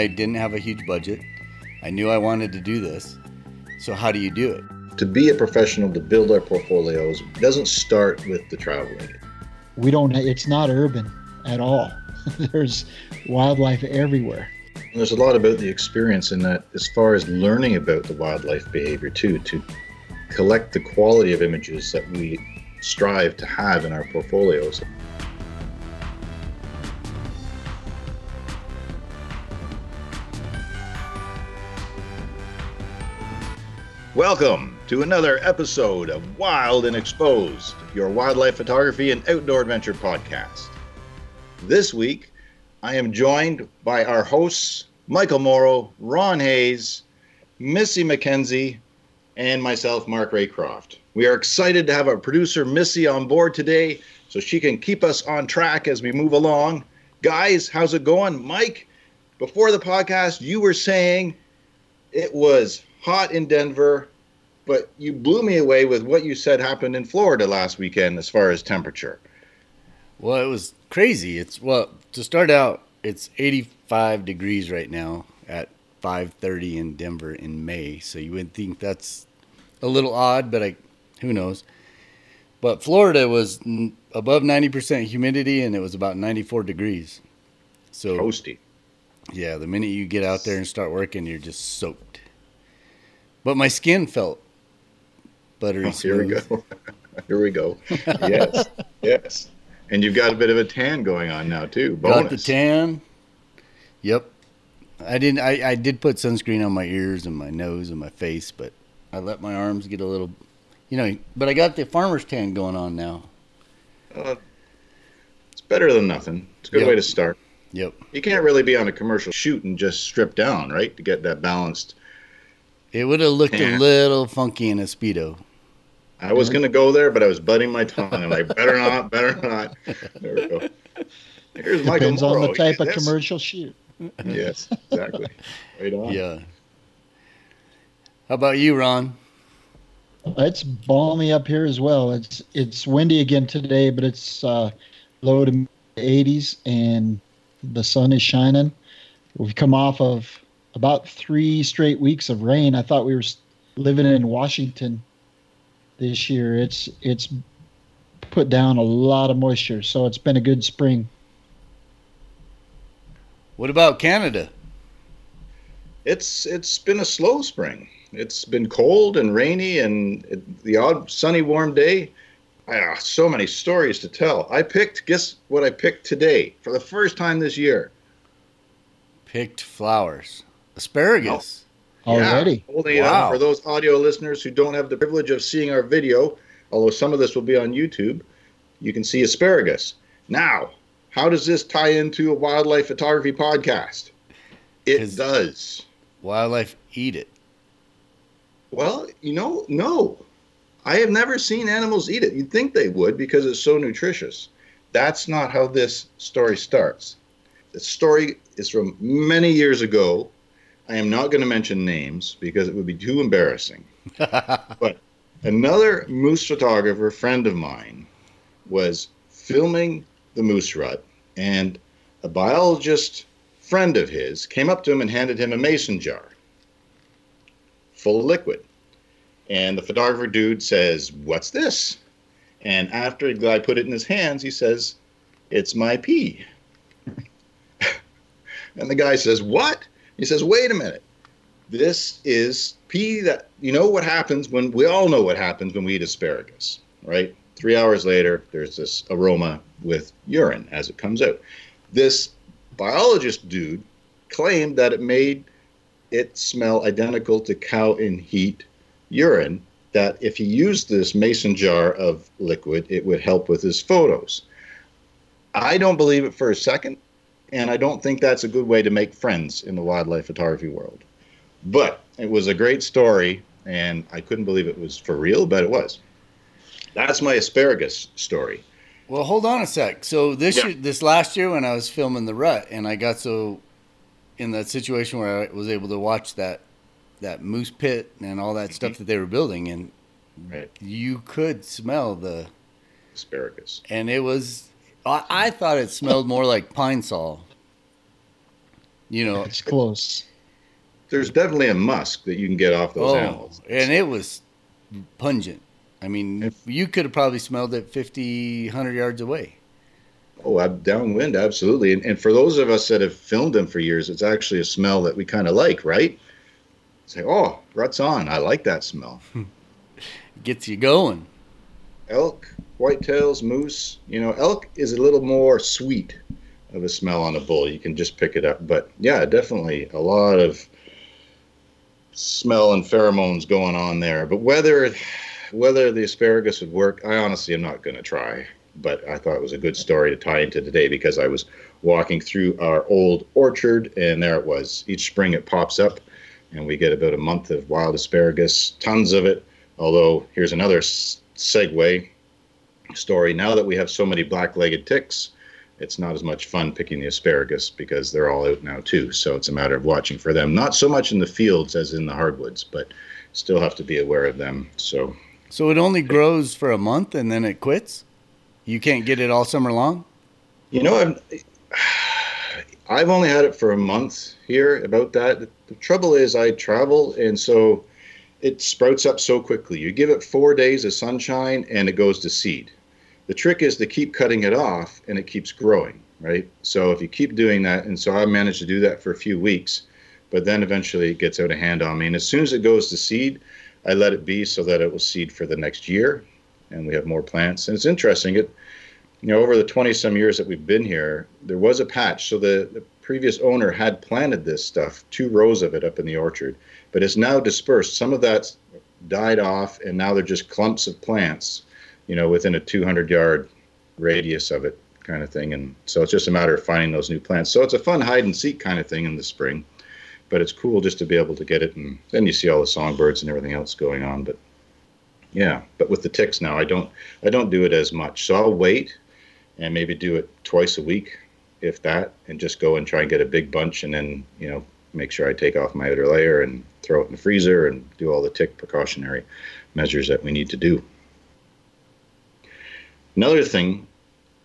I didn't have a huge budget. I knew I wanted to do this. So how do you do it? To be a professional, to build our portfolios, doesn't start with the traveling. We don't. It's not urban at all. There's wildlife everywhere. There's a lot about the experience in that, as far as learning about the wildlife behavior too, to collect the quality of images that we strive to have in our portfolios. Welcome to another episode of Wild and Exposed, your wildlife photography and outdoor adventure podcast. This week, I am joined by our hosts, Michael Morrow, Ron Hayes, Missy McKenzie, and myself, Mark Raycroft. We are excited to have our producer, Missy, on board today so she can keep us on track as we move along. Guys, how's it going? Mike, before the podcast, you were saying it was hot in Denver, but you blew me away with what you said happened in Florida last weekend as far as temperature. Well, it was crazy. It's well, to start out, it's 85 degrees right now at 5:30 in Denver in May. So you would think that's a little odd, but I who knows. But Florida was above 90% humidity and it was about 94 degrees. So toasty. Yeah, the minute you get out there and start working, you're just soaked. But my skin felt buttery oh, Here we go. here we go. Yes, yes. And you've got a bit of a tan going on now too. Bonus. Got the tan. Yep. I didn't. I, I did put sunscreen on my ears and my nose and my face, but I let my arms get a little, you know. But I got the farmer's tan going on now. Uh, it's better than nothing. It's a good yep. way to start. Yep. You can't really be on a commercial shoot and just strip down, right, to get that balanced. It would have looked tan. a little funky in a speedo. I was going to go there, but I was biting my tongue. I'm like, better not, better not. There we go. Here's Michael Depends Morrow. on the type of commercial shoot. Yes, exactly. Right on. Yeah. How about you, Ron? It's balmy up here as well. It's it's windy again today, but it's uh, low to 80s, and the sun is shining. We've come off of about three straight weeks of rain. I thought we were living in Washington this year. It's it's put down a lot of moisture, so it's been a good spring. What about Canada? It's it's been a slow spring. It's been cold and rainy, and it, the odd sunny, warm day. Ah, so many stories to tell. I picked. Guess what I picked today for the first time this year. Picked flowers, asparagus. Oh already. Yeah, holding wow. it up for those audio listeners who don't have the privilege of seeing our video, although some of this will be on YouTube, you can see asparagus. Now, how does this tie into a wildlife photography podcast? It does. Wildlife eat it. Well, you know, no. I have never seen animals eat it. You'd think they would because it's so nutritious. That's not how this story starts. The story is from many years ago I am not going to mention names because it would be too embarrassing. but another moose photographer friend of mine was filming the moose rut, and a biologist friend of his came up to him and handed him a mason jar full of liquid. And the photographer dude says, What's this? And after the guy put it in his hands, he says, It's my pee. and the guy says, What? He says, wait a minute. This is pea that, you know what happens when, we all know what happens when we eat asparagus, right? Three hours later, there's this aroma with urine as it comes out. This biologist dude claimed that it made it smell identical to cow in heat urine that if he used this mason jar of liquid, it would help with his photos. I don't believe it for a second and I don't think that's a good way to make friends in the wildlife photography world. But it was a great story, and I couldn't believe it was for real, but it was. That's my asparagus story. Well, hold on a sec. So this yeah. year, this last year when I was filming the rut, and I got so in that situation where I was able to watch that that moose pit and all that mm-hmm. stuff that they were building, and right. you could smell the asparagus, and it was I, I thought it smelled more like Pine-Sol. You know, It's close. There's definitely a musk that you can get off those oh, animals. and it was pungent. I mean, If- you could have probably smelled it 50, 100 yards away. Oh, ab- downwind, absolutely. And, and for those of us that have filmed them for years, it's actually a smell that we kind of like, right? Say, oh, rut's on. I like that smell. It gets you going. elk, whitetails, moose. You know, elk is a little more sweet of a smell on a bull. You can just pick it up. But yeah, definitely a lot of smell and pheromones going on there. But whether whether the asparagus would work, I honestly am not going to try. But I thought it was a good story to tie into today because I was walking through our old orchard and there it was. Each spring it pops up and we get about a month of wild asparagus, tons of it. Although here's another segue story. Now that we have so many black-legged ticks, it's not as much fun picking the asparagus because they're all out now too. So it's a matter of watching for them. Not so much in the fields as in the hardwoods, but still have to be aware of them. So So it only grows for a month and then it quits? You can't get it all summer long? you know, I've I've only had it for a month here. About that, the trouble is I travel, and so it sprouts up so quickly. You give it four days of sunshine, and it goes to seed. The trick is to keep cutting it off, and it keeps growing, right? So if you keep doing that, and so I managed to do that for a few weeks, but then eventually it gets out of hand on me. And as soon as it goes to seed, I let it be so that it will seed for the next year, and we have more plants. And it's interesting. It you know, over the 20 some years that we've been here, there was a patch. So the, the previous owner had planted this stuff, two rows of it up in the orchard, but it's now dispersed. Some of that's died off, and now they're just clumps of plants, you know, within a 200 yard radius of it, kind of thing. And so it's just a matter of finding those new plants. So it's a fun hide and seek kind of thing in the spring, but it's cool just to be able to get it. And then you see all the songbirds and everything else going on. But yeah, but with the ticks now, I don't, I don't do it as much. So I'll wait and maybe do it twice a week, if that, and just go and try and get a big bunch, and then you know make sure I take off my outer layer and throw it in the freezer and do all the tick precautionary measures that we need to do. Another thing,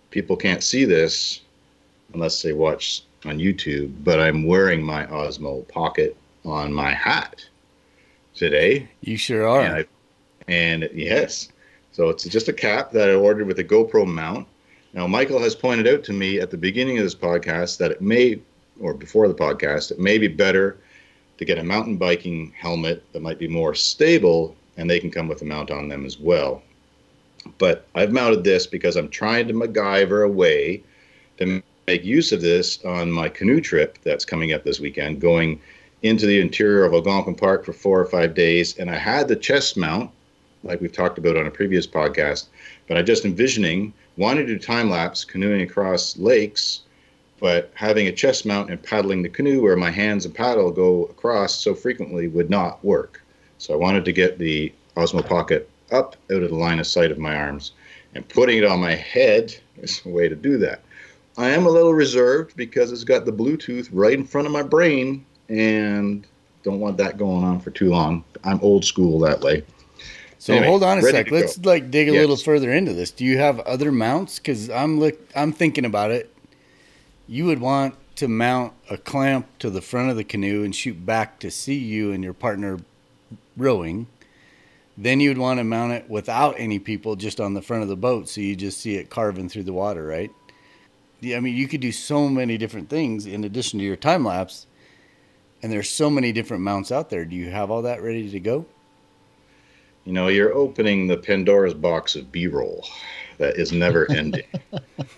people can't see this unless they watch on YouTube, but I'm wearing my Osmo Pocket on my hat today. You sure are. And, I, and yes, so it's just a cap that I ordered with a GoPro mount. Now, Michael has pointed out to me at the beginning of this podcast that it may, or before the podcast, it may be better to get a mountain biking helmet that might be more stable, and they can come with a mount on them as well. But I've mounted this because I'm trying to MacGyver a way to make use of this on my canoe trip that's coming up this weekend, going into the interior of Algonquin Park for four or five days. And I had the chest mount, like we've talked about on a previous podcast, but I just envisioning wanting to do time lapse canoeing across lakes, but having a chest mount and paddling the canoe where my hands and paddle go across so frequently would not work. So I wanted to get the Osmo Pocket up out of the line of sight of my arms, and putting it on my head is a way to do that. I am a little reserved because it's got the Bluetooth right in front of my brain, and don't want that going on for too long. I'm old school that way. So Anyway, hold on a sec. Let's go. like dig a Yes. little further into this. Do you have other mounts? Because I'm look, I'm thinking about it. You would want to mount a clamp to the front of the canoe and shoot back to see you and your partner rowing. Then you would want to mount it without any people, just on the front of the boat, so you just see it carving through the water, right? Yeah, I mean, you could do so many different things in addition to your time lapse, and there's so many different mounts out there. Do you have all that ready to go? You know, you're opening the Pandora's box of B-roll that is never ending.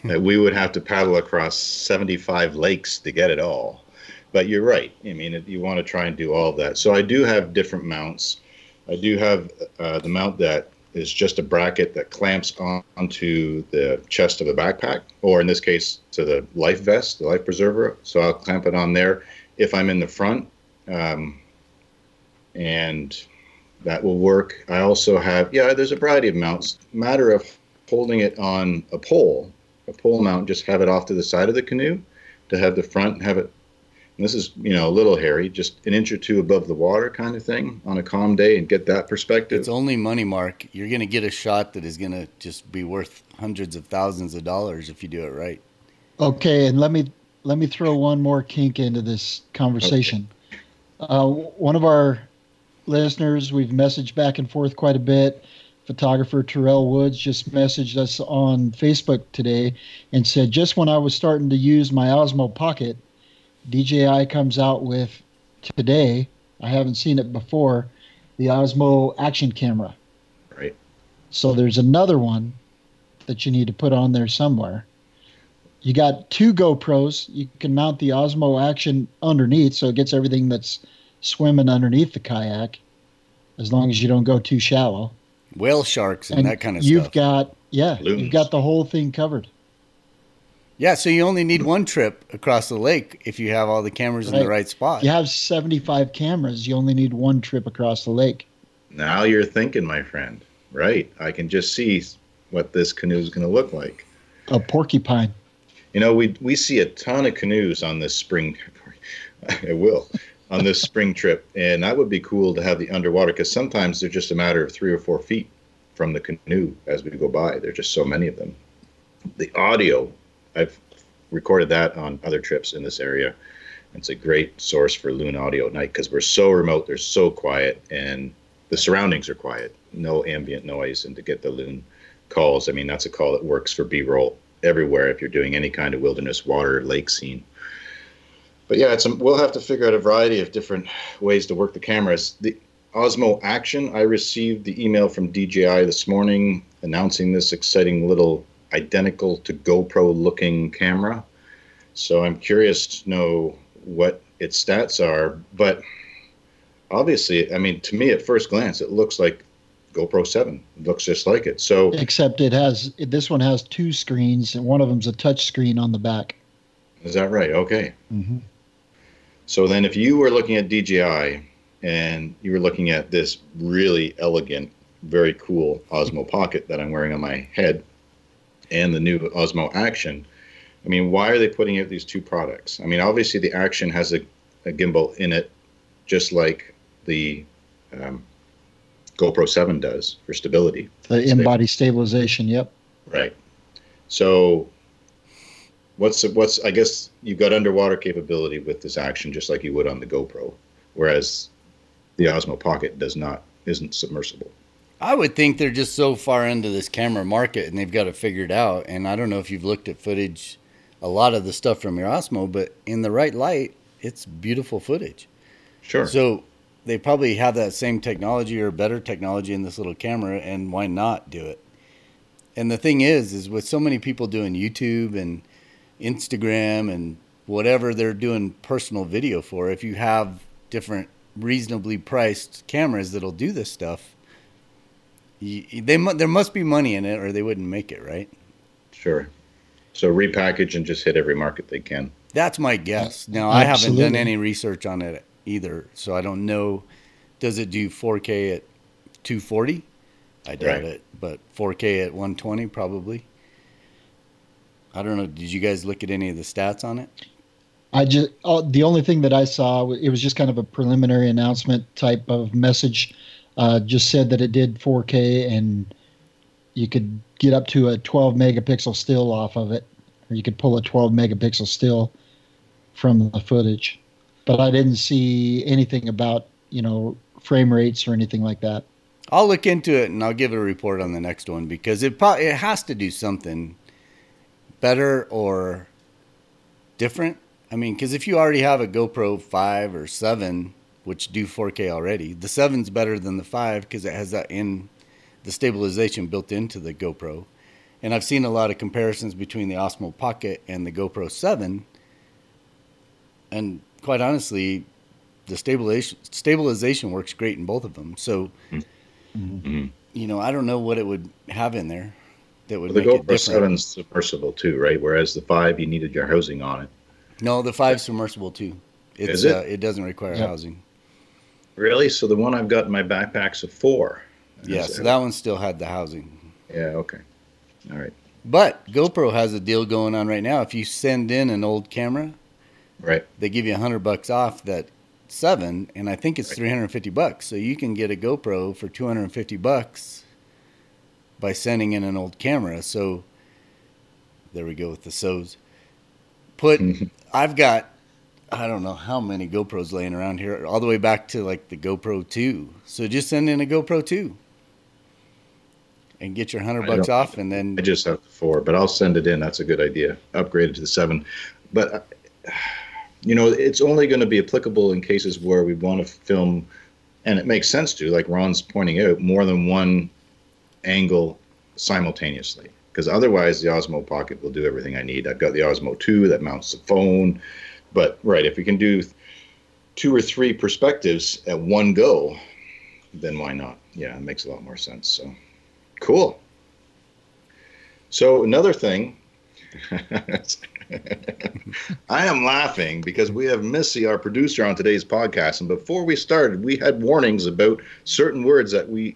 that we would have to paddle across 75 lakes to get it all. But you're right. I mean, you want to try and do all that. So I do have different mounts. I do have uh, the mount that is just a bracket that clamps on, onto the chest of the backpack, or in this case, to the life vest, the life preserver. So I'll clamp it on there if I'm in the front. Um, and that will work. I also have, yeah, there's a variety of mounts. Matter of holding it on a pole, a pole mount, just have it off to the side of the canoe to have the front, have it, this is, you know, a little hairy, just an inch or two above the water kind of thing on a calm day and get that perspective. It's only money, Mark. You're going to get a shot that is going to just be worth hundreds of thousands of dollars if you do it right. Okay, and let me let me throw one more kink into this conversation. Uh, one of our listeners, we've messaged back and forth quite a bit. Photographer Terrell Woods just messaged us on Facebook today and said, just when I was starting to use my Osmo Pocket, DJI comes out with today. I haven't seen it before. The Osmo Action Camera. Right. So there's another one that you need to put on there somewhere. You got two GoPros. You can mount the Osmo Action underneath, so it gets everything that's swimming underneath the kayak, as long as you don't go too shallow. Whale sharks and, that kind of stuff. you've got yeah, you've got the whole thing covered. Yeah, so you only need one trip across the lake if you have all the cameras in the Right. right spot. If you have 75 cameras, you only need one trip across the lake. Now you're thinking, my friend. Right. I can just see what this canoe is going to look like. A porcupine. You know, we we see a ton of canoes on this spring. I will on this spring trip, and that would be cool to have the underwater because sometimes they're just a matter of three or four feet from the canoe as we go by. There's just so many of them. The audio, I've recorded that on other trips in this area. It's a great source for loon audio at night because we're so remote, they're so quiet, and the surroundings are quiet. No ambient noise, and to get the loon calls, I mean, that's a call that works for B-roll everywhere if you're doing any kind of wilderness water lake scene. But yeah, it's a, we'll have to figure out a variety of different ways to work the cameras. The Osmo Action, I received the email from DJI this morning announcing this exciting little identical to GoPro looking camera. So I'm curious to know what its stats are. But obviously, I mean, to me at first glance, it looks like GoPro 7. It looks just like it. So Except it has this one has two screens, and one of them's a touch screen on the back. is that right? Okay. Mm-hmm. So then, if you were looking at DJI and you were looking at this really elegant, very cool Osmo Pocket that I'm wearing on my head and the new Osmo Action, I mean, why are they putting out these two products? I mean, obviously, the Action has a, a gimbal in it, just like the um, GoPro 7 does for stability. The in-body stabilization. Yep. Right. So, what's what's I guess you've got underwater capability with this action, just like you would on the GoPro, whereas the Osmo Pocket does not isn't submersible. I would think they're just so far into this camera market and they've got it figured out. And I don't know if you've looked at footage, a lot of the stuff from your Osmo, but in the right light, it's beautiful footage. Sure. So they probably have that same technology or better technology in this little camera, and why not do it? And the thing is, is with so many people doing YouTube and Instagram and whatever they're doing personal video for, if you have different reasonably priced cameras that'll do this stuff, you, they there must be money in it, or they wouldn't make it, right? sure. So repackage and just hit every market they can. That's my guess. Now I haven't done any research on it either, so I don't know. Does it do 4K at 240? I doubt Right. it, but 4K at 120 probably. I don't know. Did you guys look at any of the stats on it? I just oh, uh, the only thing that I saw it was just kind of a preliminary announcement type of message. Uh, just said that it did 4K and you could get up to a 12 megapixel still off of it, or you could pull a 12 megapixel still from the footage. But I didn't see anything about you know frame rates or anything like that. I'll look into it and I'll give a report on the next one because it probably it has to do something better or different. I mean, because if you already have a GoPro five or seven, which do 4K already, the seven's better than the five because it has that in the stabilization built into the GoPro. And I've seen a lot of comparisons between the Osmo Pocket and the GoPro 7. And quite honestly, the stabilization stabilization works great in both of them. So, Mhm. you know, I don't know what it would have in there that would Well, the make it GoPro different. 7's submersible too, right? Whereas the 5, you needed your housing on it. No, the five's submersible too. It's, Is it? Uh, it doesn't require Yep. housing. Really? So the one I've got in my backpack's a 4. Yeah, so that one still had the housing. Yeah, okay. All right. But GoPro has a deal going on right now. If you send in an old camera, Right. they give you a hundred bucks off that seven, and I think it's Right. three hundred and fifty bucks. So you can get a GoPro for two hundred and fifty bucks by sending in an old camera. So there we go with the so's. put. I've got. I don't know how many GoPros laying around here, all the way back to like the GoPro two. So just send in a GoPro two, and get your hundred bucks off, and then I just have the four, but I'll send it in. That's a good idea. Upgrade it to the seven. But, uh, you know, it's only going to be applicable in cases where we want to film, and it makes sense to, like Ron's pointing out, more than one angle simultaneously. Because otherwise, the Osmo Pocket will do everything I need. I've got the Osmo 2 that mounts the phone. But, right, if we can do two or three perspectives at one go, then why not? Yeah, it makes a lot more sense. So, cool. So another thing, I am laughing because we have Missy, our producer, on today's podcast, and before we started, we had warnings about certain words that we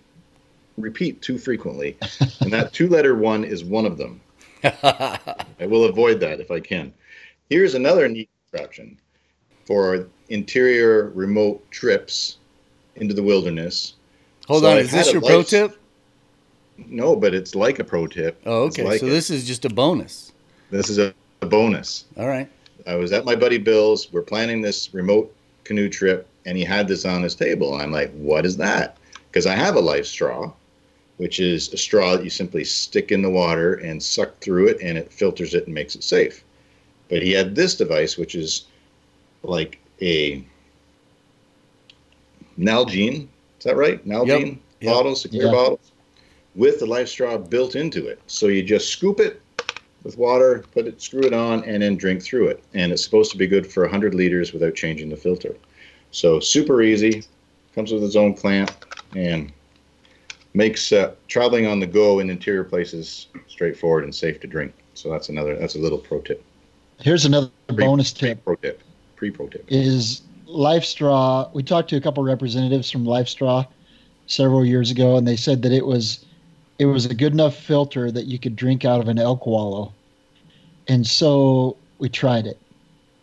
repeat too frequently, and that two-letter one is one of them. I will avoid that if I can. Here's another neat for interior remote trips into the wilderness. hold So on. I Is this your pro tip? No, but it's like a pro tip. Oh, okay. like so it. this is just a bonus. This is a, a bonus. All right. I was at my buddy Bill's. We're planning this remote canoe trip, and he had this on his table. I'm like, what is that? Because I have a life straw, which is a straw that you simply stick in the water and suck through it, and it filters it and makes it safe. But he had this device, which is like a Nalgene. Is that right? Nalgene Yep. bottle, secure Yeah. bottle, with the life straw built into it. So you just scoop it with water, put it, screw it on, and then drink through it. And it's supposed to be good for 100 liters without changing the filter. So super easy, comes with its own clamp, and makes uh, traveling on the go in interior places straightforward and safe to drink. So that's another, that's a little pro tip. Here's another Pre- bonus tip. Pro tip. Pre pro tip. is LifeStraw. We talked to a couple representatives from LifeStraw several years ago, and they said that it was it was a good enough filter that you could drink out of an elk wallow. And so we tried it.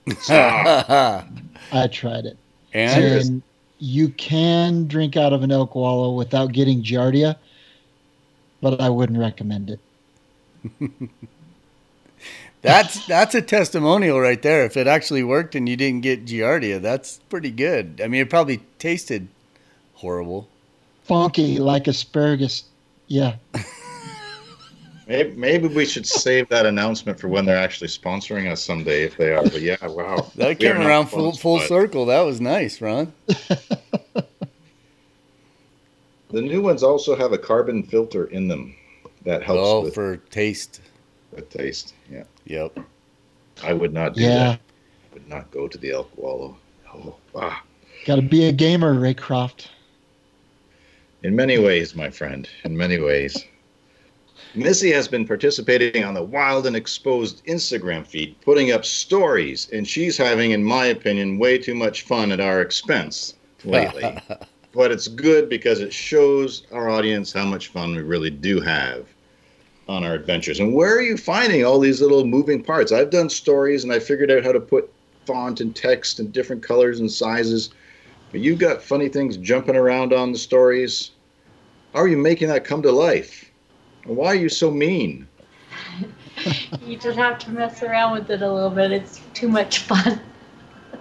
I tried it. and And you can drink out of an elk wallow without getting giardia, but I wouldn't recommend it. that's that's a testimonial right there. If it actually worked and you didn't get giardia, that's pretty good. I mean, it probably tasted horrible. Funky like asparagus. Yeah. Maybe, maybe we should save that announcement for when they're actually sponsoring us someday, if they are. But yeah, wow. That We came around full full but circle. That was nice, Ron. The new ones also have a carbon filter in them that helps Oh, with for taste. The taste. Yeah, Yep. I would not do Yeah. that. I would not go to the elk wallow. Oh, ah. Got to be a gamer, Raycroft. In many ways, my friend. In many ways. Missy has been participating on the Wild and Exposed Instagram feed, putting up stories, and she's having, in my opinion, way too much fun at our expense lately. but it's good because it shows our audience how much fun we really do have on our adventures. And where are you finding all these little moving parts? I've done stories and I figured out how to put font and text and different colors and sizes. But you've got funny things jumping around on the stories. How are you making that come to life? And why are you so mean? You just have to mess around with it a little bit. It's too much fun.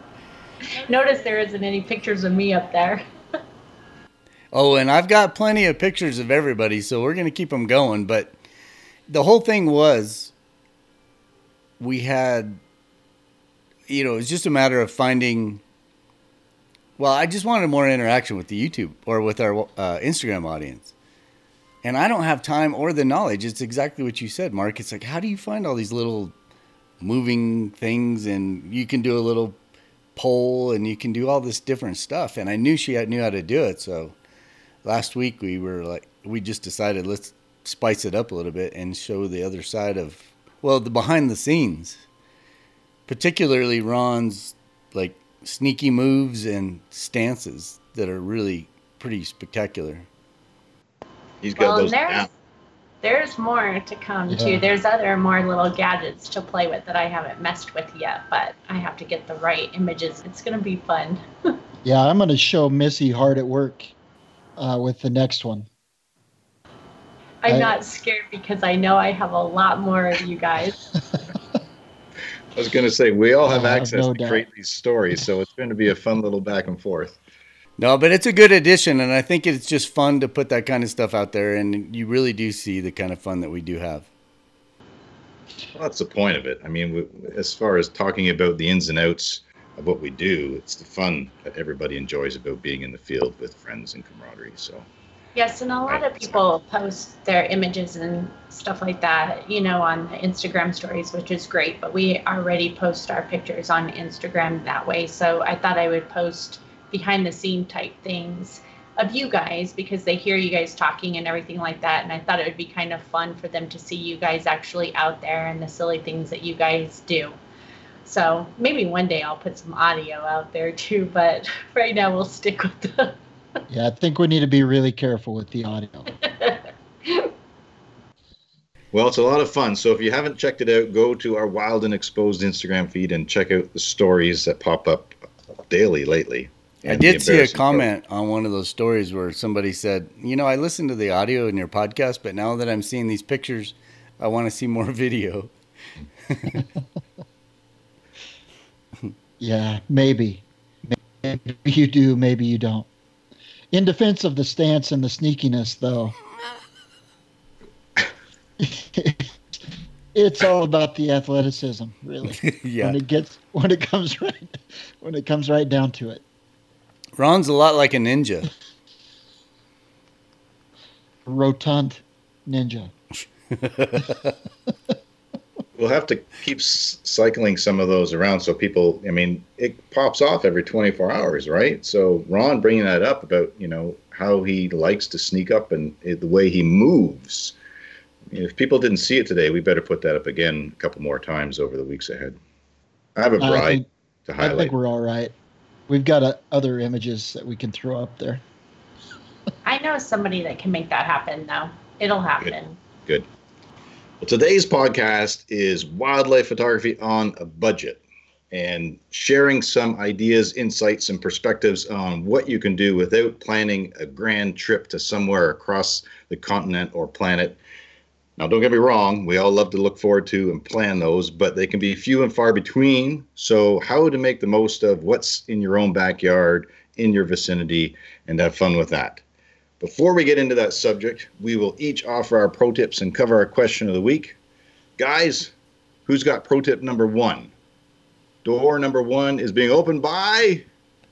Notice there isn't any pictures of me up there. Oh, and I've got plenty of pictures of everybody, so we're going to keep them going. But the whole thing was we had, you know, it was just a matter of finding. Well, I just wanted more interaction with the YouTube or with our uh, Instagram audience. And I don't have time or the knowledge. It's exactly what you said, Mark. It's like, how do you find all these little moving things? And you can do a little poll and you can do all this different stuff. And I knew she had, knew how to do it. So last week we were like, we just decided let's spice it up a little bit and show the other side of, well, the behind the scenes, particularly Ron's like sneaky moves and stances that are really pretty spectacular. He's got Well, those there's down. there's more to come Yeah. too. There's other more little gadgets to play with that I haven't messed with yet, but I have to get the right images. It's gonna be fun. Yeah, I'm going to show Missy hard at work uh, with the next one. I'm I- not scared because I know I have a lot more of you guys. I was going to say we all have oh, I have access no to doubt. create these stories, so it's going to be a fun little back and forth. No, but it's a good addition, and I think it's just fun to put that kind of stuff out there, and you really do see the kind of fun that we do have. Well, that's the point of it. I mean, we, as far as talking about the ins and outs of what we do, it's the fun that everybody enjoys about being in the field with friends and camaraderie. So, Yes, and a lot of people post their images and stuff like that, you know, on Instagram stories, which is great. But we already post our pictures on Instagram that way. So I thought I would post behind the scene type things of you guys because they hear you guys talking and everything like that. And I thought it would be kind of fun for them to see you guys actually out there and the silly things that you guys do. So maybe one day I'll put some audio out there too, but right now we'll stick with the. Yeah, I think we need to be really careful with the audio. well, it's a lot of fun. So, if you haven't checked it out, go to our Wild and Exposed Instagram feed and check out the stories that pop up daily lately. I did see a embarrassing comment on one of those stories where somebody said, "You know, I listened to the audio in your podcast, but now that I'm seeing these pictures, I want to see more video." Yeah, maybe. Maybe you do, maybe you don't. In defense of the stance and the sneakiness, though, it's all about the athleticism, really. yeah, When it gets when it comes right when it comes right down to it. Ron's a lot like a ninja. Rotund ninja. We'll have to keep s- cycling some of those around so people, I mean, it pops off every 24 hours, right? So Ron bringing that up about, you know, how he likes to sneak up and the way he moves. If people didn't see it today, we better put that up again a couple more times over the weeks ahead. I have a bride think, to highlight I think we're all right. We've got uh, other images that we can throw up there. I know somebody that can make that happen, though. It'll happen. Good. Well, today's podcast is wildlife photography on a budget and sharing some ideas, insights, and perspectives on what you can do without planning a grand trip to somewhere across the continent or planet. Now, don't get me wrong, we all love to look forward to and plan those, but they can be few and far between. So, how to make the most of what's in your own backyard, in your vicinity, and have fun with that. Before we get into that subject, we will each offer our pro tips and cover our question of the week. Guys, who's got pro tip number one? Door number one is being opened by.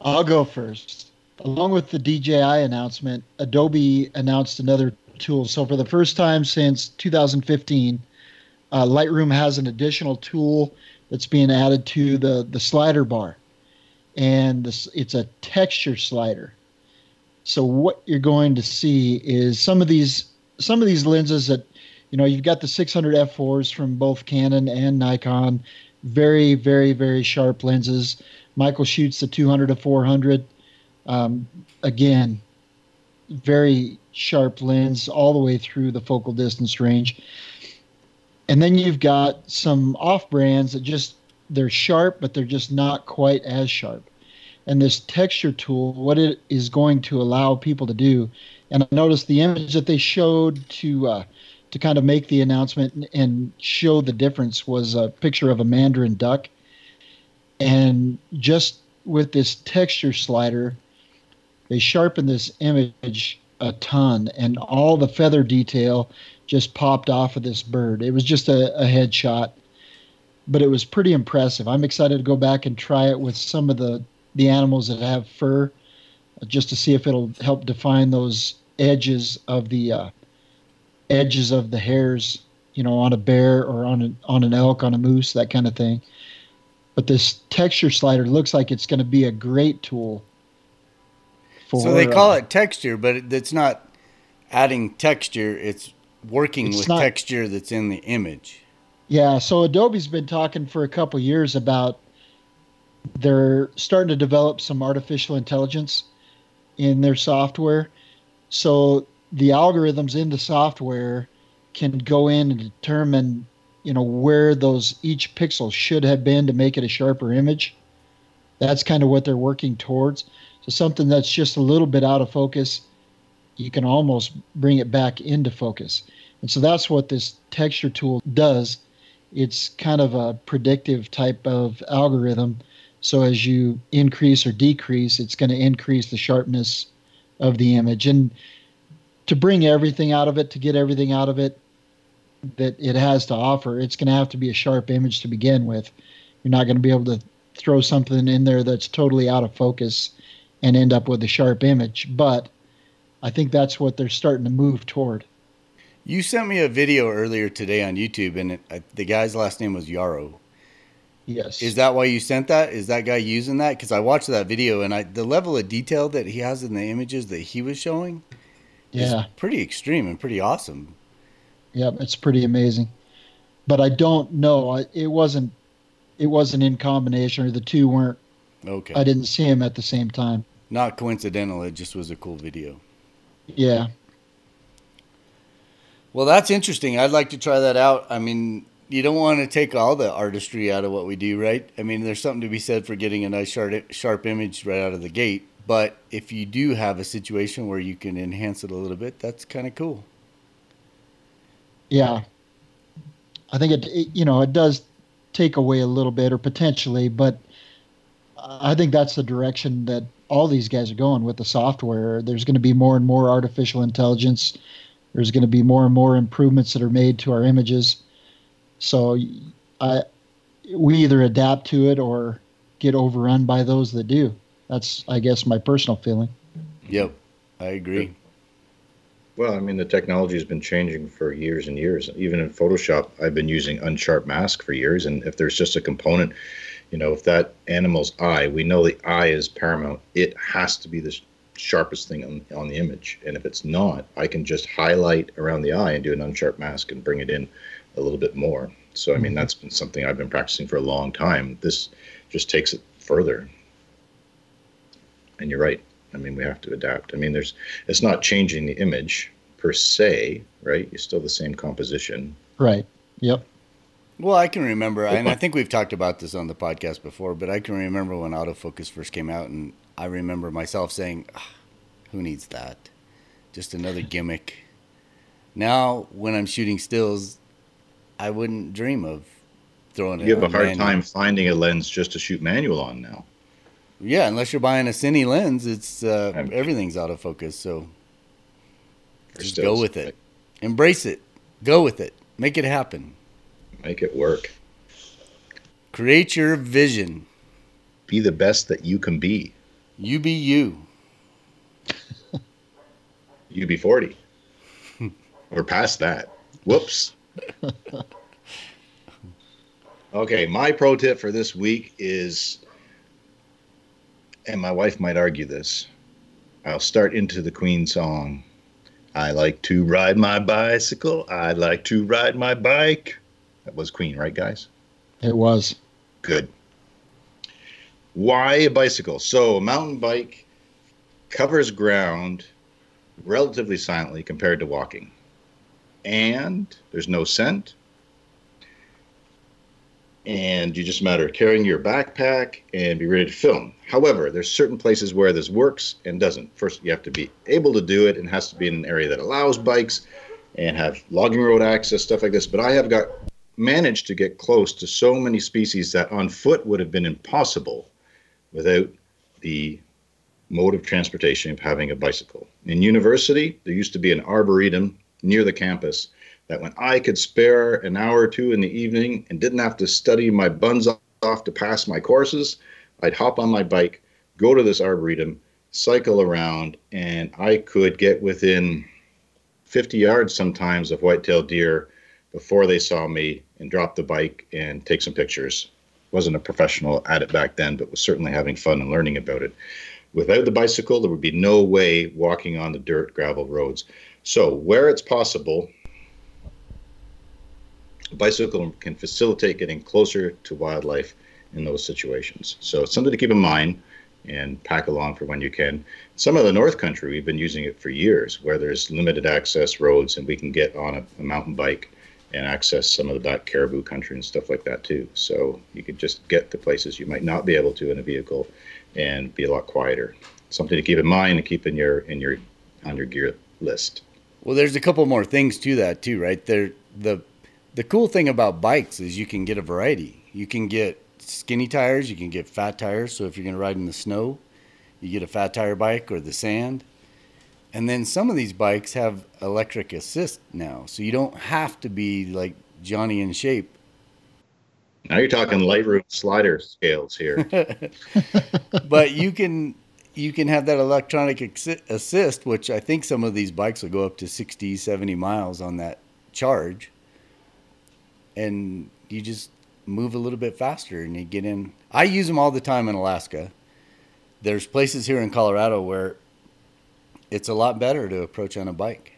I'll go first. Along with the DJI announcement, Adobe announced another tool. So, for the first time since 2015, uh, Lightroom has an additional tool that's being added to the, the slider bar. And this, it's a texture slider. So, what you're going to see is some of these some of these lenses that you know you've got the 600 f4s from both Canon and Nikon, very very very sharp lenses. Michael shoots the 200 to 400. Um, again, very sharp lens all the way through the focal distance range. And then you've got some off brands that just they're sharp, but they're just not quite as sharp. And this texture tool, what it is going to allow people to do, and I noticed the image that they showed to uh, to kind of make the announcement and, show the difference was a picture of a mandarin duck. And just with this texture slider, they sharpened this image a ton, and all the feather detail just popped off of this bird. It was just a, a headshot, but it was pretty impressive. I'm excited to go back and try it with some of the the animals that have fur, just to see if it'll help define those edges of the uh, edges of the hairs, you know, on a bear or on an on an elk, on a moose, that kind of thing. But this texture slider looks like it's going to be a great tool. For, so they call uh, it texture, but it's not adding texture. It's working It's with not- texture that's in the image. Yeah, so Adobe's been talking for a couple years about they're starting to develop some artificial intelligence in their software. So the algorithms in the software can go in and determine, you know, where those each pixel should have been to make it a sharper image. That's kind of what they're working towards. So something that's just a little bit out of focus, you can almost bring it back into focus. And so that's what this texture tool does it's kind of a predictive type of algorithm. So as you increase or decrease, it's going to increase the sharpness of the image. And to bring everything out of it, to get everything out of it that it has to offer, it's going to have to be a sharp image to begin with. You're not going to be able to throw something in there that's totally out of focus and end up with a sharp image. But I think that's what they're starting to move toward. You sent me a video earlier today on YouTube, and it, uh, the guy's last name was Yarrow. Yes. Is that why you sent that? Is that guy using that? Because I watched that video, and I the level of detail that he has in the images that he was showing, yeah, is pretty extreme and pretty awesome. Yeah, it's pretty amazing. But I don't know. It wasn't. It wasn't in combination, or the two weren't. Okay. I didn't see him at the same time. Not coincidental. It just was a cool video. Yeah. Well, that's interesting. I'd like to try that out. I mean, you don't want to take all the artistry out of what we do, right? I mean, there's something to be said for getting a nice sharp, sharp image right out of the gate. But if you do have a situation where you can enhance it a little bit, that's kind of cool. Yeah. I think it, it, you know, it does take away a little bit or potentially, but I think that's the direction that all these guys are going with the software. There's going to be more and more artificial intelligence there's going to be more and more improvements that are made to our images. So I, we either adapt to it or get overrun by those that do. That's, I guess, my personal feeling. Yep, I agree. Well, I mean, the technology has been changing for years and years. Even in Photoshop, I've been using unsharp mask for years. And if there's just a component, you know, if that animal's eye, we know the eye is paramount, it has to be the sharpest thing on, on the image. And if it's not, I can just highlight around the eye and do an unsharp mask and bring it in a little bit more. So, I mean, mm-hmm. that's been something I've been practicing for a long time. This just takes it further. And you're right. I mean, we have to adapt. I mean, there's, it's not changing the image per se, right? You're still the same composition. Right. Yep. Well, I can remember, and I think we've talked about this on the podcast before, but I can remember when autofocus first came out, and I remember myself saying, ah, "Who needs that? Just another gimmick." Now, when I'm shooting stills, I wouldn't dream of throwing it. You have a hard manual. time finding a lens just to shoot manual on now. Yeah, unless you're buying a cine lens, it's uh, everything's autofocus. So just go with it, embrace it, go with it, make it happen, make it work. Create your vision. Be the best that you can be. You be you. you be 40. We're past that. Whoops. Okay, my pro tip for this week is, and my wife might argue this, I'll start into the Queen song. I like to ride my bicycle. I like to ride my bike. That was Queen, right, guys? It was. Good. Why a bicycle? So a mountain bike covers ground relatively silently compared to walking. And there's no scent. And you just matter carrying your backpack and be ready to film. However, there's certain places where this works and doesn't. First, you have to be able to do it and has to be in an area that allows bikes and have logging road access, stuff like this. But I have got managed to get close to so many species that on foot would have been impossible without the mode of transportation of having a bicycle. In university, there used to be an arboretum near the campus that when I could spare an hour or two in the evening and didn't have to study my buns off to pass my courses, I'd hop on my bike, go to this arboretum, cycle around, and I could get within 50 yards sometimes of white-tailed deer before they saw me and drop the bike and take some pictures wasn't a professional at it back then, but was certainly having fun and learning about it. Without the bicycle, there would be no way walking on the dirt gravel roads. So, where it's possible, a bicycle can facilitate getting closer to wildlife in those situations. So, it's something to keep in mind and pack along for when you can. Some of the North Country, we've been using it for years, where there's limited access roads and we can get on a, a mountain bike and access some of the back caribou country and stuff like that too. So you could just get to places you might not be able to in a vehicle and be a lot quieter. Something to keep in mind and keep in your in your on your gear list. Well, there's a couple more things to that too, right? There the the cool thing about bikes is you can get a variety. You can get skinny tires, you can get fat tires. So if you're going to ride in the snow, you get a fat tire bike or the sand. And then some of these bikes have electric assist now. So you don't have to be like Johnny in shape. Now you're talking Lightroom slider scales here. but you can you can have that electronic assist, which I think some of these bikes will go up to 60, 70 miles on that charge. And you just move a little bit faster and you get in. I use them all the time in Alaska. There's places here in Colorado where it's a lot better to approach on a bike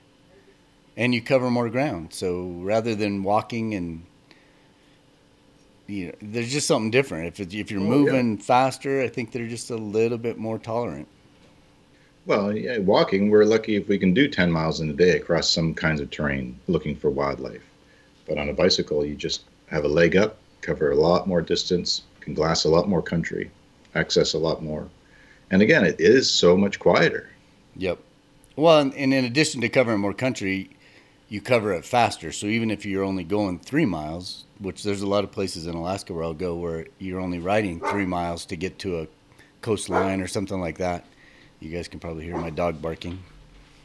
and you cover more ground. So rather than walking and you know, there's just something different. If if you're oh, moving yeah. faster, I think they're just a little bit more tolerant. Well, yeah, walking, we're lucky if we can do 10 miles in a day across some kinds of terrain looking for wildlife. But on a bicycle, you just have a leg up, cover a lot more distance, can glass a lot more country, access a lot more. And again, it is so much quieter. Yep. Well, and, and in addition to covering more country, you cover it faster. So even if you're only going three miles, which there's a lot of places in Alaska where I'll go where you're only riding three miles to get to a coastline or something like that. You guys can probably hear my dog barking.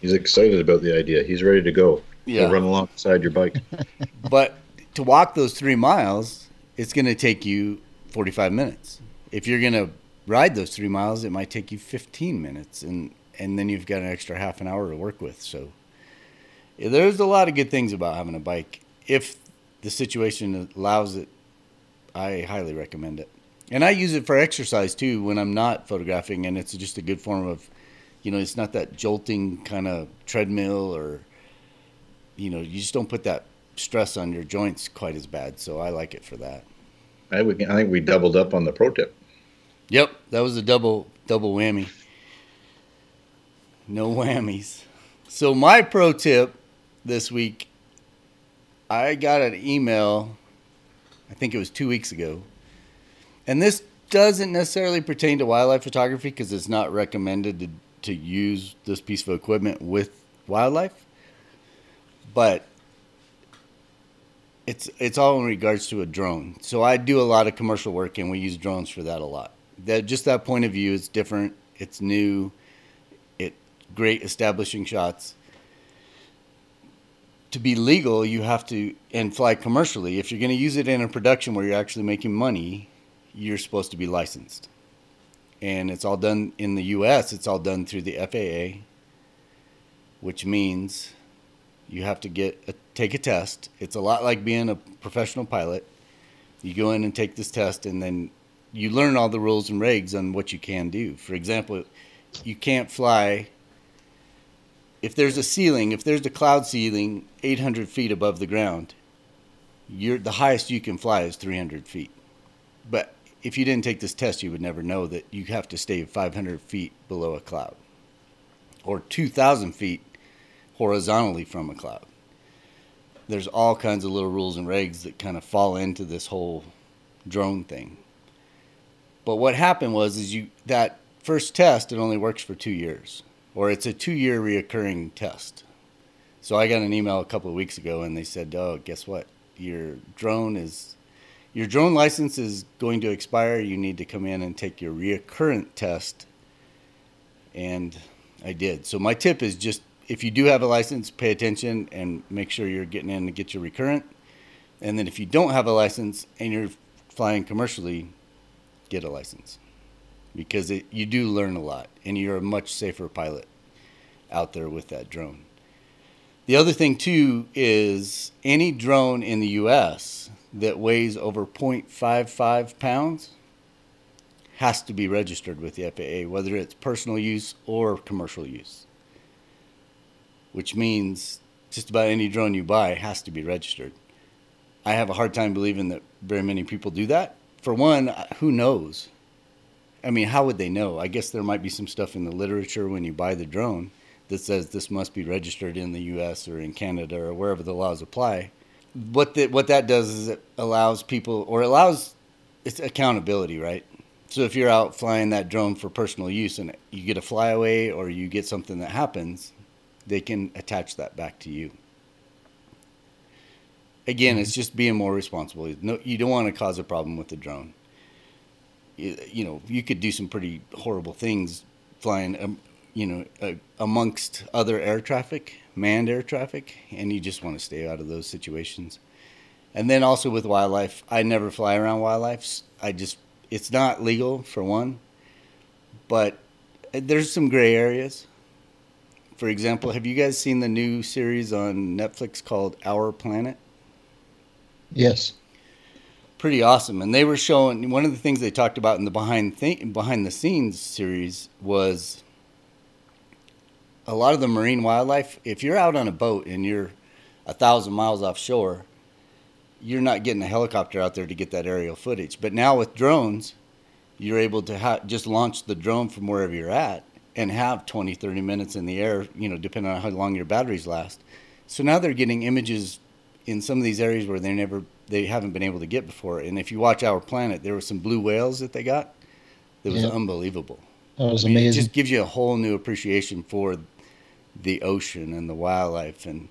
He's excited about the idea. He's ready to go. Yeah. He'll run alongside your bike. but to walk those three miles, it's going to take you 45 minutes. If you're going to ride those three miles, it might take you 15 minutes, and and then you've got an extra half an hour to work with. So yeah, there's a lot of good things about having a bike. If the situation allows it, I highly recommend it. And I use it for exercise too when I'm not photographing, and it's just a good form of, you know, it's not that jolting kind of treadmill or, you know, you just don't put that stress on your joints quite as bad. So I like it for that. I, I think we doubled up on the pro tip. Yep, that was a double double whammy. No whammies. So my pro tip this week, I got an email. I think it was two weeks ago, and this doesn't necessarily pertain to wildlife photography because it's not recommended to, to use this piece of equipment with wildlife. But it's it's all in regards to a drone. So I do a lot of commercial work, and we use drones for that a lot. That just that point of view is different. It's new. It great establishing shots. To be legal, you have to and fly commercially. If you're going to use it in a production where you're actually making money, you're supposed to be licensed. And it's all done in the U.S. It's all done through the FAA, which means you have to get a, take a test. It's a lot like being a professional pilot. You go in and take this test, and then you learn all the rules and regs on what you can do. For example, you can't fly if there's a ceiling, if there's a cloud ceiling 800 feet above the ground. You're the highest you can fly is 300 feet. But if you didn't take this test, you would never know that you have to stay 500 feet below a cloud or 2,000 feet horizontally from a cloud. There's all kinds of little rules and regs that kind of fall into this whole drone thing. But what happened was is you that first test it only works for 2 years or it's a 2-year reoccurring test. So I got an email a couple of weeks ago and they said, "Oh, guess what? Your drone is your drone license is going to expire. You need to come in and take your reoccurrent test." And I did. So my tip is just if you do have a license, pay attention and make sure you're getting in to get your recurrent. And then if you don't have a license and you're flying commercially, get a license because it, you do learn a lot and you're a much safer pilot out there with that drone. The other thing too is any drone in the US that weighs over 0.55 pounds has to be registered with the FAA, whether it's personal use or commercial use which means just about any drone you buy has to be registered. I have a hard time believing that very many people do that. For one, who knows? I mean, how would they know? I guess there might be some stuff in the literature when you buy the drone that says this must be registered in the US or in Canada or wherever the laws apply. What that what that does is it allows people or allows it's accountability, right? So if you're out flying that drone for personal use and you get a flyaway or you get something that happens, they can attach that back to you. again, it's mm-hmm. just being more responsible. No, you don't want to cause a problem with the drone. You, know, you could do some pretty horrible things flying, um, you know, uh, amongst other air traffic, manned air traffic, and you just want to stay out of those situations. And then also with wildlife, I never fly around wildlife. I just, it's not legal for one, but there's some gray areas. For example, have you guys seen the new series on Netflix called Our Planet? Yes. Pretty awesome. And they were showing one of the things they talked about in the behind th- behind the scenes series was a lot of the marine wildlife. If you're out on a boat and you're a thousand miles offshore, you're not getting a helicopter out there to get that aerial footage. But now with drones, you're able to ha- just launch the drone from wherever you're at and have 20, 30 minutes in the air, you know, depending on how long your batteries last. So now they're getting images in some of these areas where they never they haven't been able to get before. And if you watch Our Planet, there were some blue whales that they got. That was yeah. unbelievable. That was I mean, amazing. It just gives you a whole new appreciation for the ocean and the wildlife and